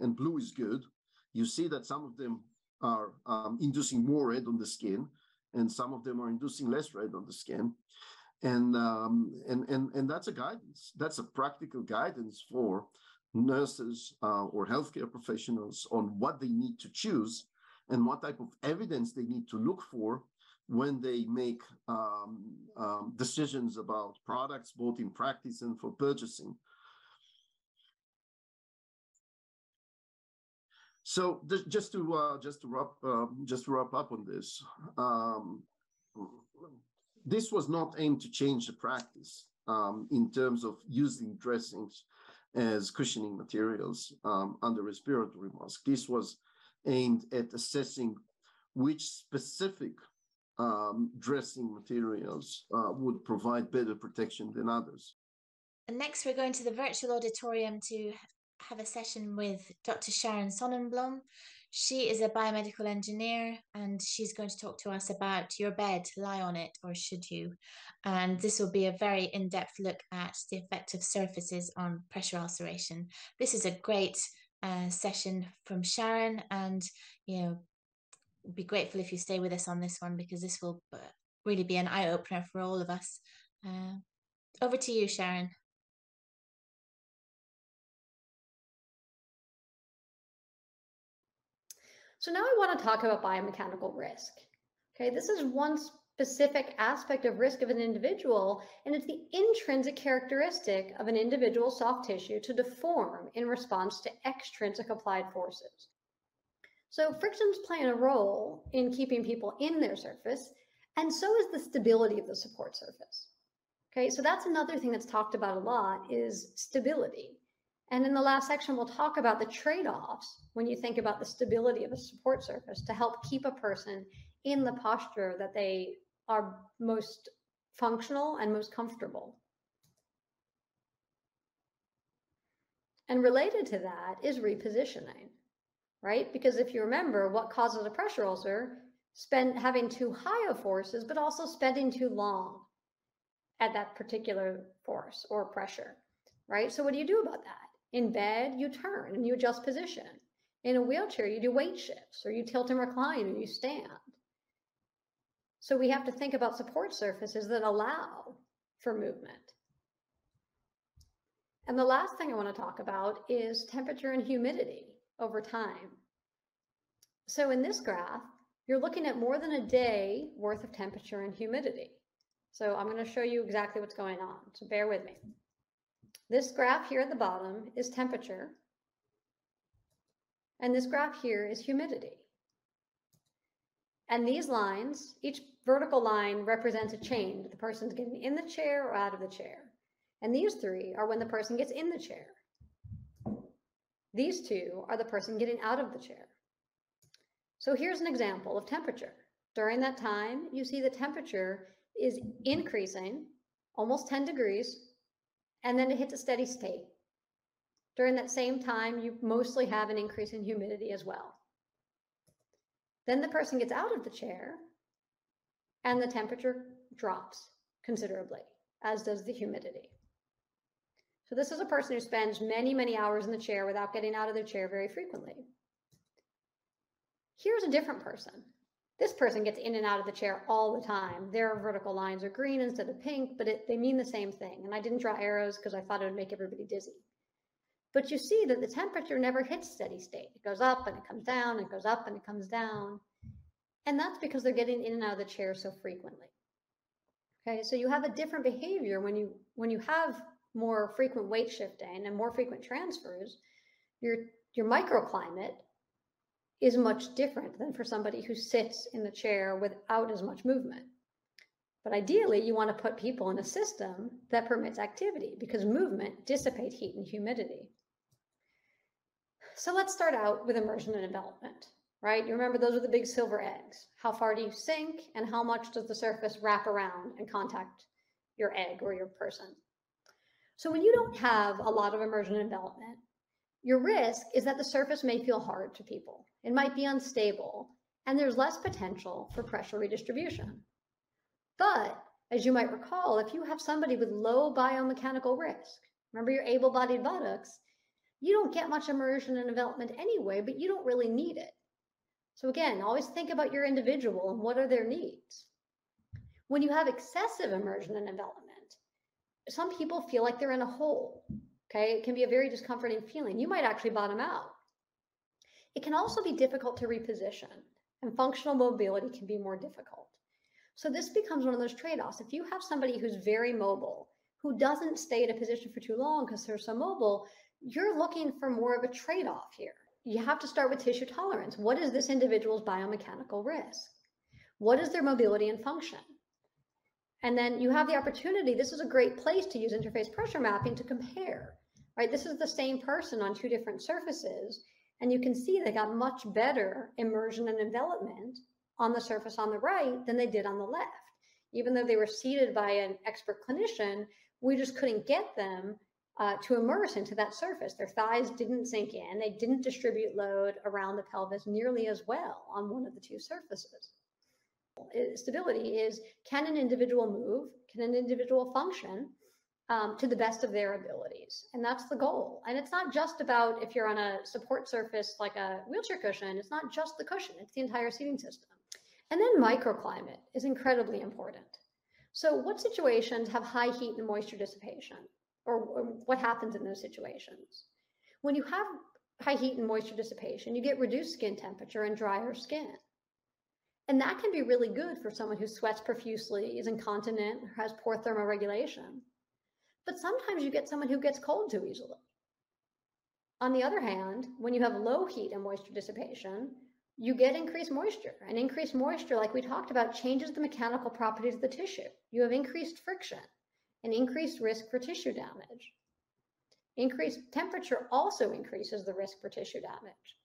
and blue is good. You see that some of them are um, inducing more red on the skin, and some of them are inducing less red on the skin. And, um, and, and, and that's a guidance. That's a practical guidance for nurses uh, or healthcare professionals on what they need to choose and what type of evidence they need to look for when they make um, um, decisions about products, both in practice and for purchasing. So just to uh, just to wrap uh, just to wrap up on this, um, this was not aimed to change the practice um, in terms of using dressings as cushioning materials um, under respiratory mask. This was aimed at assessing which specific um, dressing materials uh, would provide better protection than others. And next, we're going to the virtual auditorium to have a session with Dr. Sharon Sonenblum. She is a biomedical engineer and she's going to talk to us about your bed, lie on it, or should you? And this will be a very in depth look at the effect of surfaces on pressure ulceration. This is a great uh, session from Sharon, and you know, be grateful if you stay with us on this one because this will uh, really be an eye opener for all of us. Uh, over to you, Sharon. So now I want to talk about biomechanical risk. Okay, this is one specific aspect of risk of an individual, and it's the intrinsic characteristic of an individual's soft tissue to deform in response to extrinsic applied forces. So frictions play a role in keeping people in their surface, and so is the stability of the support surface. Okay, so that's another thing that's talked about a lot is stability. And in the last section, we'll talk about the trade-offs when you think about the stability of a support surface to help keep a person in the posture that they are most functional and most comfortable. And related to that is repositioning right? Because if you remember, what causes a pressure ulcer? Spend having too high of forces, but also spending too long at that particular force or pressure, right? So what do you do about that? In bed, you turn and you adjust position. In a wheelchair, you do weight shifts or you tilt and recline and you stand. So we have to think about support surfaces that allow for movement. And the last thing I want to talk about is temperature and humidity over time. So in this graph, you're looking at more than a day worth of temperature and humidity. So I'm going to show you exactly what's going on. So bear with me. This graph here at the bottom is temperature. And this graph here is humidity. And these lines, each vertical line represents a change. The person's getting in the chair or out of the chair. And these three are when the person gets in the chair. These two are the person getting out of the chair. So here's an example of temperature. During that time, you see the temperature is increasing almost 10 degrees, and then it hits a steady state. During that same time, you mostly have an increase in humidity as well. Then the person gets out of the chair, and the temperature drops considerably, as does the humidity. So this is a person who spends many, many hours in the chair without getting out of their chair very frequently. Here's a different person. This person gets in and out of the chair all the time. Their vertical lines are green instead of pink, but it, they mean the same thing. And I didn't draw arrows because I thought it would make everybody dizzy. But you see that the temperature never hits steady state. It goes up and it comes down, it goes up and it comes down. And that's because they're getting in and out of the chair so frequently. Okay, so you have a different behavior when you when you have more frequent weight shifting and more frequent transfers, your, your microclimate is much different than for somebody who sits in the chair without as much movement. But ideally, you want to put people in a system that permits activity because movement dissipates heat and humidity. So let's start out with immersion and envelopment, right? You remember those are the big silver eggs. How far do you sink and how much does the surface wrap around and contact your egg or your person? So when you don't have a lot of immersion and envelopment, Your risk is that the surface may feel hard to people. It might be unstable, and there's less potential for pressure redistribution. But as you might recall, if you have somebody with low biomechanical risk, remember your able-bodied buttocks, you don't get much immersion and envelopment anyway, but you don't really need it. So again, always think about your individual and what are their needs. When you have excessive immersion and envelopment, some people feel like they're in a hole. Okay, it can be a very discomforting feeling. You might actually bottom out. It can also be difficult to reposition, and functional mobility can be more difficult. So this becomes one of those trade-offs. If you have somebody who's very mobile, who doesn't stay in a position for too long because they're so mobile, you're looking for more of a trade-off here. You have to start with tissue tolerance. What is this individual's biomechanical risk? What is their mobility and function? And then you have the opportunity, this is a great place to use interface pressure mapping to compare, right? This is the same person on two different surfaces, and you can see they got much better immersion and envelopment on the surface on the right than they did on the left. Even though they were seated by an expert clinician, we just couldn't get them uh, to immerse into that surface. Their thighs didn't sink in. They didn't distribute load around the pelvis nearly as well on one of the two surfaces. Stability is can an individual move? Can an individual function um, to the best of their abilities? And that's the goal. And it's not just about if you're on a support surface like a wheelchair cushion, it's not just the cushion, it's the entire seating system. And then microclimate is incredibly important. So, what situations have high heat and moisture dissipation? Or, or what happens in those situations? When you have high heat and moisture dissipation, you get reduced skin temperature and drier skin. And that can be really good for someone who sweats profusely, is incontinent, or has poor thermoregulation. But sometimes you get someone who gets cold too easily. On the other hand, when you have low heat and moisture dissipation, you get increased moisture. And increased moisture, like we talked about, changes the mechanical properties of the tissue. You have increased friction and increased risk for tissue damage. Increased temperature also increases the risk for tissue damage.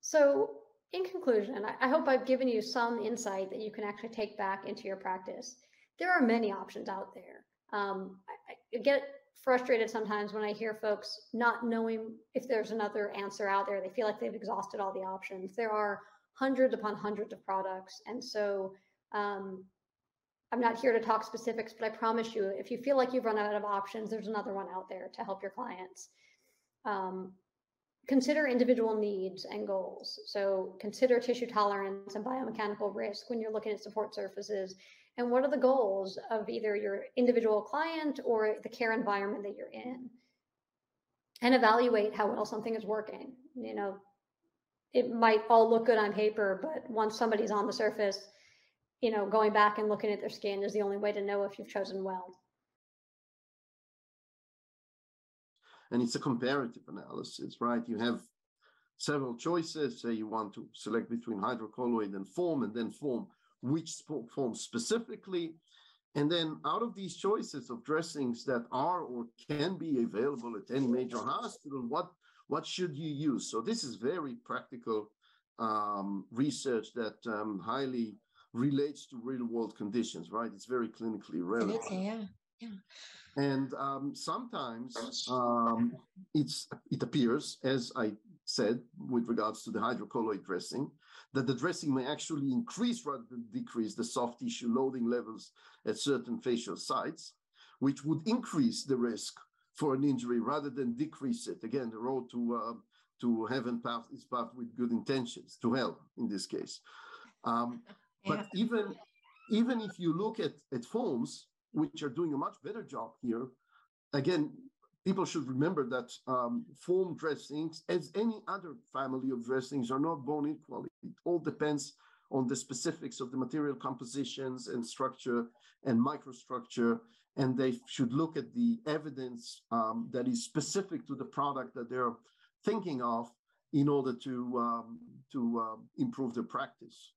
So in conclusion, I, I hope I've given you some insight that you can actually take back into your practice. There are many options out there. Um, I, I get frustrated sometimes when I hear folks not knowing if there's another answer out there. They feel like they've exhausted all the options. There are hundreds upon hundreds of products. And so um, I'm not here to talk specifics, but I promise you, if you feel like you've run out of options, there's another one out there to help your clients. Um, consider individual needs and goals. So consider tissue tolerance and biomechanical risk when you're looking at support surfaces and what are the goals of either your individual client or the care environment that you're in? And evaluate how well something is working. You know it might all look good on paper but once somebody's on the surface you know going back and looking at their skin is the only way to know if you've chosen well. And it's a comparative analysis right? You have several choices say you want to select between hydrocolloid and foam and then foam which form specifically. And then out of these choices of dressings that are or can be available at any major hospital, what, what should you use? So this is very practical um, research that um, highly relates to real world conditions, right? It's very clinically relevant. yeah. Yeah. And um, sometimes um, it's it appears, as I said, with regards to the hydrocolloid dressing, that the dressing may actually increase rather than decrease the soft tissue loading levels at certain facial sites, which would increase the risk for an injury rather than decrease it. Again, the road to uh, to heaven path is paved with good intentions, to hell in this case. Um, <laughs> yeah. But even even if you look at, at foams, which are doing a much better job here, again, people should remember that um, foam dressings, as any other family of dressings, are not born equally. It all depends on the specifics of the material compositions and structure and microstructure, and they should look at the evidence um, that is specific to the product that they're thinking of in order to um, to uh, improve their practice.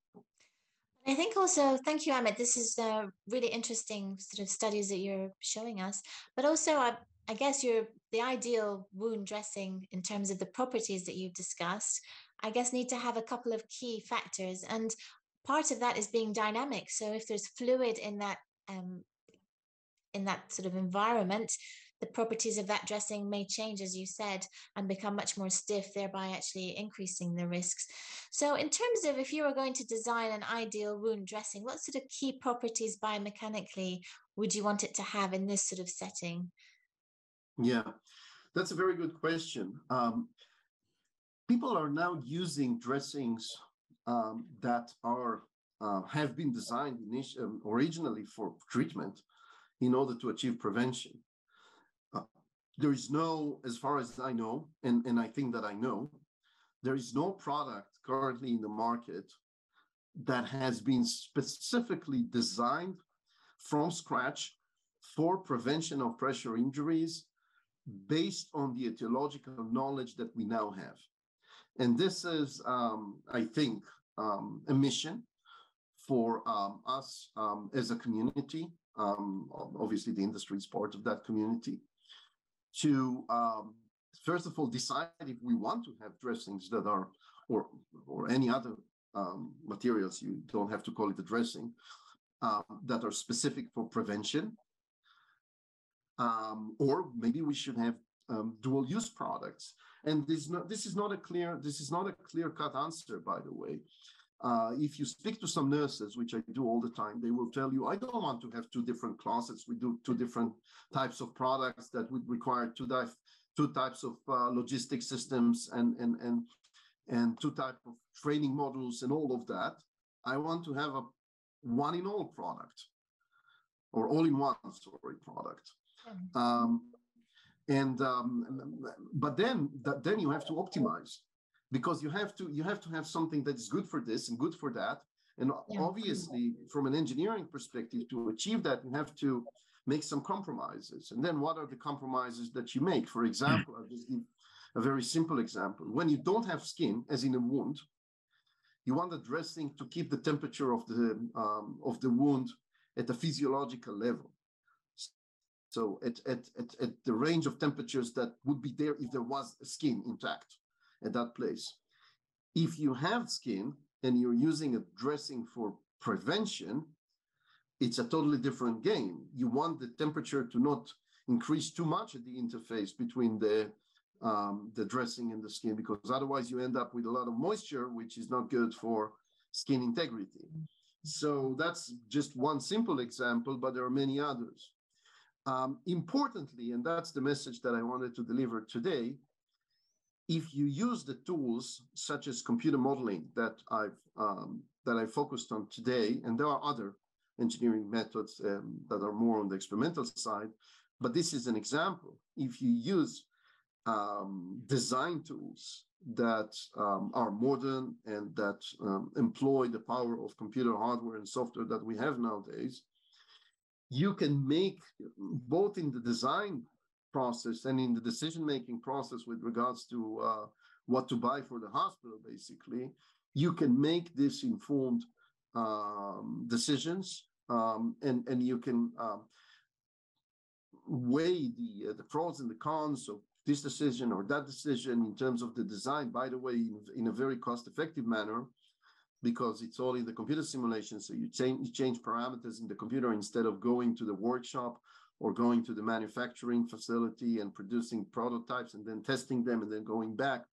I think also, thank you, Amit. This is really interesting sort of studies that you're showing us. But also, I, I guess you're the ideal wound dressing in terms of the properties that you've discussed. I guess need to have a couple of key factors, and part of that is being dynamic. So if there's fluid in that um, in that sort of environment, the properties of that dressing may change, as you said, and become much more stiff, thereby actually increasing the risks. So, in terms of if you were going to design an ideal wound dressing, what sort of key properties biomechanically would you want it to have in this sort of setting? Yeah, that's a very good question. Um, people are now using dressings um, that are uh, have been designed um, originally for treatment in order to achieve prevention. Uh, there is no, as far as I know, and, and I think that I know, there is no product currently in the market that has been specifically designed from scratch for prevention of pressure injuries based on the etiological knowledge that we now have. And this is, um, I think, um, a mission for um, us um, as a community. Um, obviously, the industry is part of that community. To um, first of all decide if we want to have dressings that are, or or any other materials. You don't have to call it a dressing that are specific for prevention or maybe we should have um, dual use products. And this, not, this is not a clear this is not a clear cut answer, by the way. Uh, if you speak to some nurses, which I do all the time, they will tell you, I don't want to have two different closets. We do two different types of products that would require two, types two types of uh, logistic systems and, and, and, and two type of training modules and all of that. I want to have a one in all product or all in one, sorry, product. Um, and um, but then that, then you have to optimize because you have to you have to have something that is good for this and good for that. And yeah. obviously, from an engineering perspective, to achieve that, you have to make some compromises. And then, what are the compromises that you make? For example, I'll just give a very simple example. When you don't have skin, as in a wound, you want the dressing to keep the temperature of the um, of the wound at a physiological level. So at, at, at, at the range of temperatures that would be there if there was skin intact at that place. If you have skin and you're using a dressing for prevention, it's a totally different game. You want the temperature to not increase too much at the interface between the um, the dressing and the skin, because otherwise you end up with a lot of moisture, which is not good for skin integrity. So that's just one simple example, but there are many others. Um, importantly, and that's the message that I wanted to deliver today, if you use the tools such as computer modeling that I've um, that I focused on today, and there are other engineering methods um, that are more on the experimental side, but this is an example. If you use um, design tools that um, are modern and that um, employ the power of computer hardware and software that we have nowadays, you can make both in the design process and in the decision making process with regards to uh, what to buy for the hospital basically you can make this informed um, decisions um, and and you can um, weigh the uh, the pros and the cons of this decision or that decision in terms of the design by the way in, in a very cost effective manner because it's all in the computer simulation. So you change, you change parameters in the computer instead of going to the workshop or going to the manufacturing facility and producing prototypes and then testing them and then going back,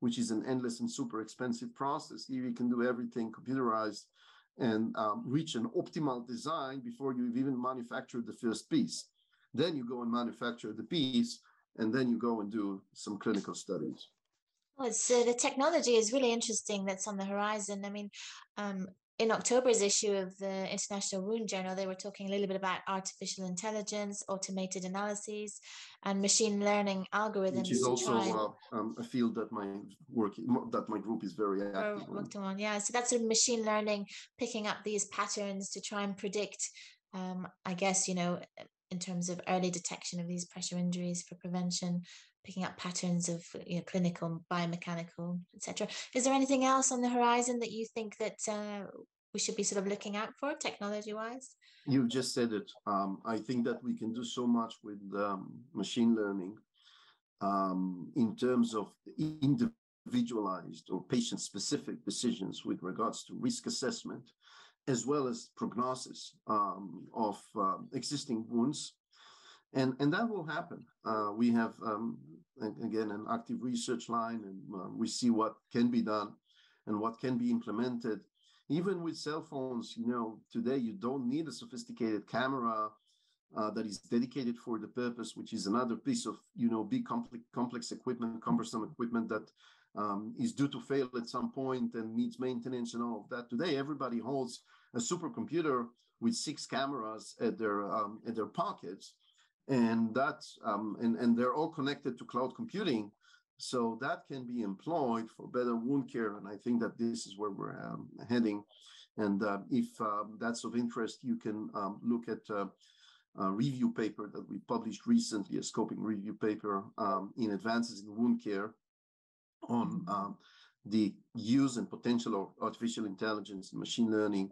which is an endless and super expensive process. Here you can do everything computerized and um, reach an optimal design before you've even manufactured the first piece. Then you go and manufacture the piece, and then you go and do some clinical studies. Well, it's uh, the technology is really interesting that's on the horizon. I mean, um, in October's issue of the International Wound Journal, they were talking a little bit about artificial intelligence, automated analyses, and machine learning algorithms. Which is also uh, um, a field that my work that my group is very active worked on. Yeah, so that's a machine learning, picking up these patterns to try and predict. Um, I guess you know, in terms of early detection of these pressure injuries for prevention, picking up patterns of you know, clinical, biomechanical, etc. Is there anything else on the horizon that you think that uh, we should be sort of looking out for, technology-wise? You just said it. Um, I think that we can do so much with um, machine learning um, in terms of individualized or patient-specific decisions with regards to risk assessment, as well as prognosis um, of uh, existing wounds And, and that will happen. Uh, we have, um, again, an active research line, and uh, we see what can be done and what can be implemented. Even with cell phones, you know, today you don't need a sophisticated camera uh, that is dedicated for the purpose, which is another piece of, you know, big complex, complex equipment, cumbersome equipment that um, is due to fail at some point and needs maintenance and all of that. Today, everybody holds a supercomputer with six cameras at their um, at their pockets, and that's um, and and they're all connected to cloud computing, so that can be employed for better wound care. And I think that this is where we're um, heading. And uh, if uh, that's of interest, you can um, look at. Uh, a review paper that we published recently, a scoping review paper um, in advances in wound care on um, the use and potential of artificial intelligence and machine learning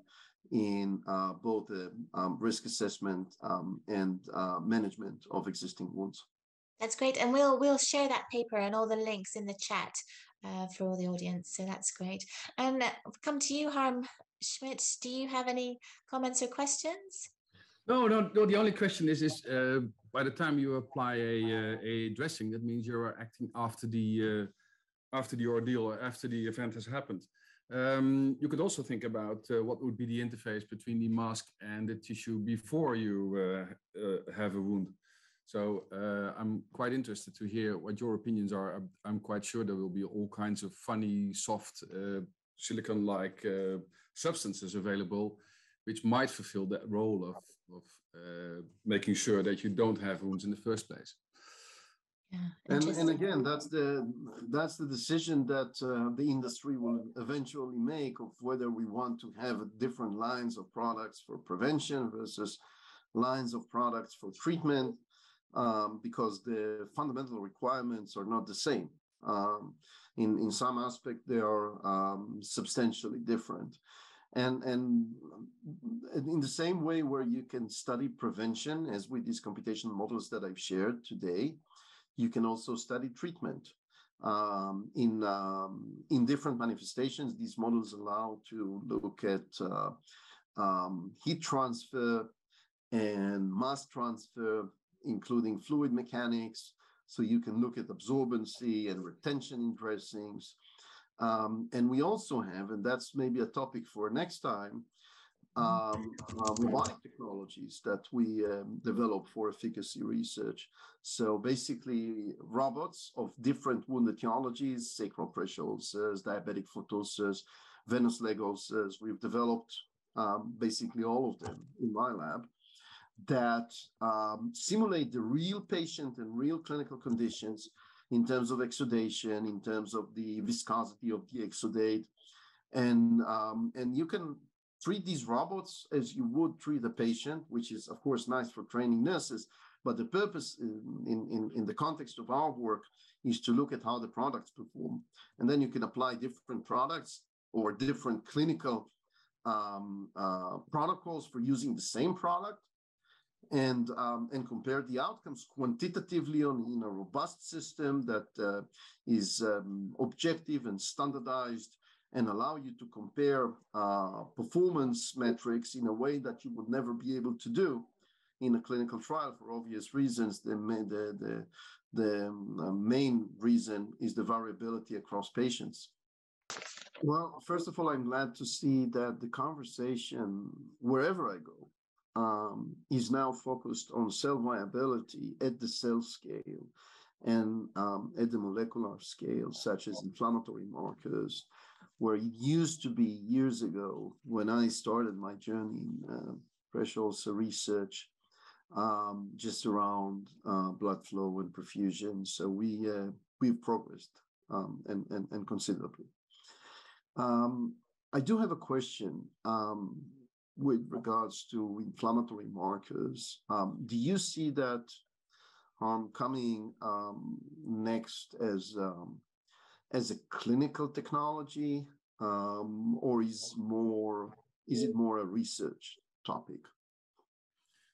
in uh, both the um, risk assessment um, and uh, management of existing wounds. That's great, and we'll we'll share that paper and all the links in the chat uh, for all the audience. So that's great. And uh, come to you, Harm Schmidt. Do you have any comments or questions? No, no, no. The only question is, is uh, by the time you apply a uh, a dressing, that means you are acting after the after the ordeal, after the event has happened. Um, you could also think about uh, what would be the interface between the mask and the tissue before you uh, uh, have a wound. So uh, I'm quite interested to hear what your opinions are. I'm quite sure there will be all kinds of funny, soft, uh, silicon-like uh, substances available, which might fulfill that role of, of making sure that you don't have wounds in the first place. Yeah, and, and again, that's the that's the decision that uh, the industry will eventually make of whether we want to have different lines of products for prevention versus lines of products for treatment, um, because the fundamental requirements are not the same. Um, in in some aspect, they are um, substantially different. And, and in the same way where you can study prevention, as with these computational models that I've shared today, you can also study treatment. Um, in um, in different manifestations, these models allow to look at uh, um, heat transfer and mass transfer, including fluid mechanics. So you can look at absorbency and retention in dressings. Um, and we also have, and that's maybe a topic for next time, um, uh, robotic technologies that we um, develop for efficacy research. So basically, robots of different wound etiologies, sacral pressure ulcers, diabetic foot ulcers, venous leg ulcers. We've developed um, basically all of them in my lab that um, simulate the real patient and real clinical conditions in terms of exudation, in terms of the viscosity of the exudate. And, um, and you can treat these robots as you would treat a patient, which is, of course, nice for training nurses. But the purpose in, in, in the context of our work is to look at how the products perform. And then you can apply different products or different clinical um, uh, protocols for using the same product and um, and compare the outcomes quantitatively on in a robust system that uh, is um, objective and standardized and allow you to compare uh, performance metrics in a way that you would never be able to do in a clinical trial for obvious reasons. The, the, the, the um, main reason is the variability across patients. Well, first of all, I'm glad to see that the conversation, wherever I go, um, is now focused on cell viability at the cell scale and um, at the molecular scale, such as inflammatory markers, where it used to be years ago when I started my journey in uh, pressure ulcer research, um, just around uh, blood flow and perfusion. So we uh, we've progressed um, and, and, and considerably. Um, I do have a question um, with regards to inflammatory markers. Um, do you see that um, coming next as as a clinical technology, um, or is more is it more a research topic?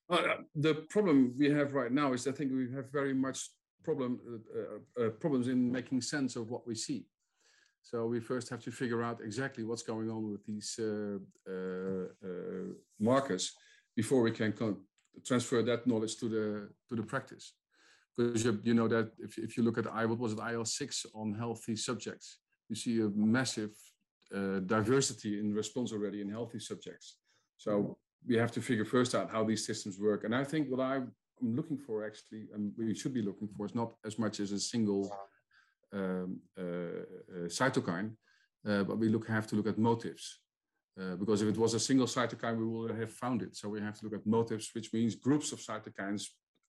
Uh, the problem we have right now is I think we have very much problem uh, uh, problems in making sense of what we see. So we first have to figure out exactly what's going on with these uh, uh, uh, markers before we can transfer that knowledge to the to the practice. Because you, you know that if, if you look at I what was it IL6 on healthy subjects, you see a massive uh, diversity in response already in healthy subjects. So we have to figure first out how these systems work. And I think what I'm looking for actually, and we should be looking for, is not as much as a single um, uh, uh, cytokine, uh, but we look have to look at motives. Uh, because if it was a single cytokine, we would have found it. So we have to look at motives, which means groups of cytokines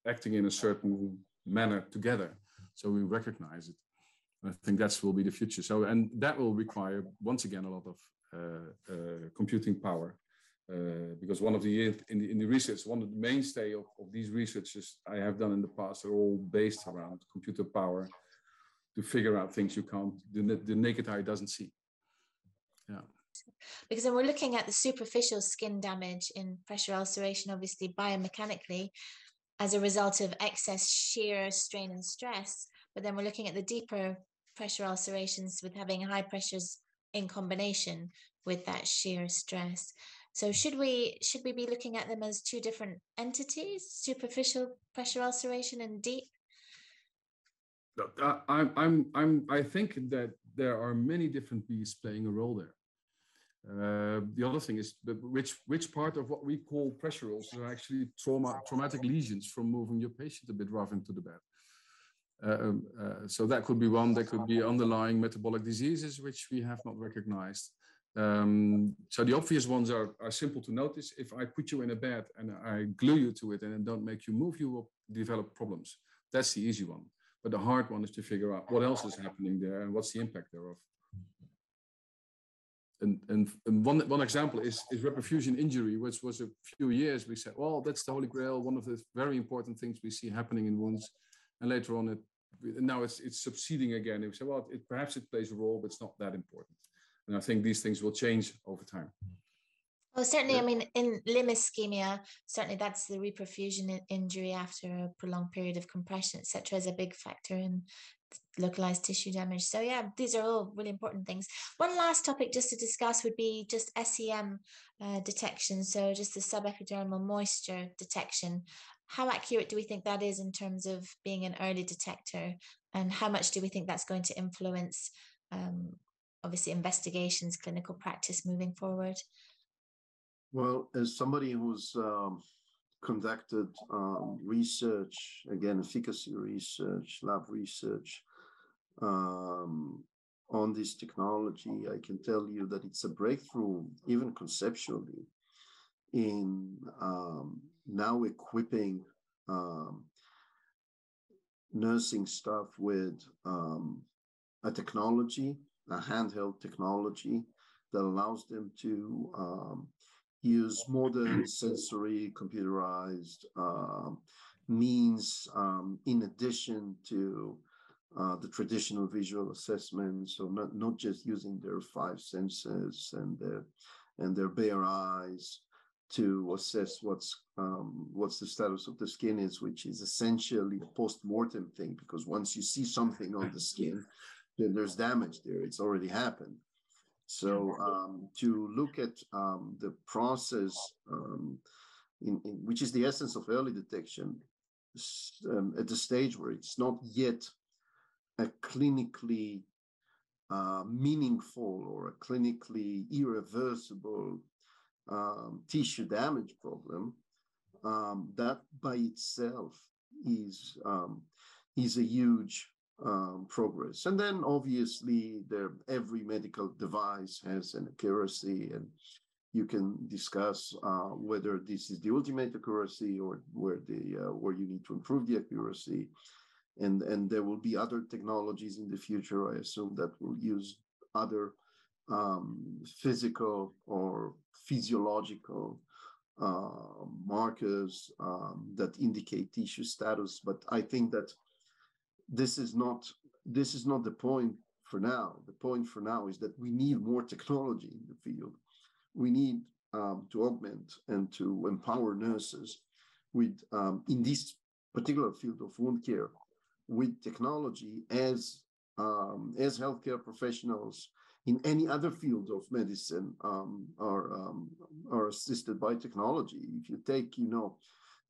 acting in a certain manner together. So we recognize it. I think that will be the future. So, and that will require, once again, a lot of uh, uh, computing power. Uh, because one of the in, the in the research, one of the mainstay of, of these researches I have done in the past are all based around computer power to figure out things you can't, the, the naked eye doesn't see. Yeah. Because then we're looking at the superficial skin damage in pressure ulceration, obviously biomechanically, as a result of excess shear, strain, and stress. But then we're looking at the deeper pressure ulcerations with having high pressures in combination with that shear stress. So should we should we be looking at them as two different entities, superficial pressure ulceration and deep? I, I'm I'm I think that there are many different bees playing a role there. Uh, the other thing is which which part of what we call pressure ulcers are actually trauma traumatic lesions from moving your patient a bit rough into the bed. Uh, um, uh, so that could be one. There could be underlying metabolic diseases which we have not recognized. Um, so the obvious ones are, are simple to notice. If I put you in a bed and I glue you to it and don't make you move, you will develop problems. That's the easy one. But the hard one is to figure out what else is happening there and what's the impact thereof. And, and, and one, one example is, is reperfusion injury, which was a few years we said, well, that's the holy grail, one of the very important things we see happening in wounds. And later on, it now it's, it's succeeding again. We say, well, it, perhaps it plays a role, but it's not that important. And I think these things will change over time. Well, certainly, I mean, in limb ischemia, certainly that's the reperfusion injury after a prolonged period of compression, etc., is a big factor in localized tissue damage. So yeah, these are all really important things. One last topic just to discuss would be just SEM uh, detection. So just the subepidermal moisture detection. How accurate do we think that is in terms of being an early detector? And how much do we think that's going to influence um, obviously investigations, clinical practice moving forward? Well, as somebody who's um, conducted um, research, again, efficacy research, lab research um, on this technology, I can tell you that it's a breakthrough, even conceptually, in um, now equipping um, nursing staff with um, a technology a handheld technology that allows them to use modern sensory computerized uh, means um, in addition to uh, the traditional visual assessment. So not, not just using their five senses and their and their bare eyes to assess what's um, what's the status of the skin is, which is essentially a post-mortem thing, because once you see something on the skin, then there's damage there. It's already happened. So um, to look at um, the process, um, in, in, which is the essence of early detection, um, at the stage where it's not yet a clinically uh, meaningful or a clinically irreversible um, tissue damage problem, um, that by itself is is a huge um, progress. And then obviously there, every medical device has an accuracy and you can discuss uh, whether this is the ultimate accuracy or where the uh, where you need to improve the accuracy. And, and there will be other technologies in the future, I assume, that will use other um, physical or physiological uh, markers um, that indicate tissue status. But I think that this is not this is not the point for now. The point for now is that we need more technology in the field. We need um, to augment and to empower nurses with um, in this particular field of wound care with technology as um, as healthcare professionals in any other field of medicine um, are um, are assisted by technology. If you take, you know,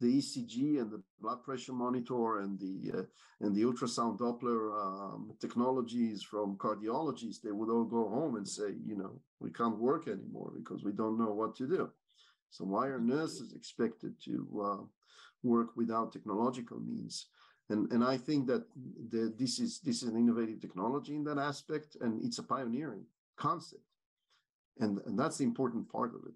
the ECG and the blood pressure monitor and the uh, and the ultrasound Doppler um, technologies from cardiologists, they would all go home and say, you know, we can't work anymore because we don't know what to do. So why are nurses expected to uh, work without technological means? And, and I think that the, this is this is an innovative technology in that aspect, and it's a pioneering concept, and, and that's the important part of it.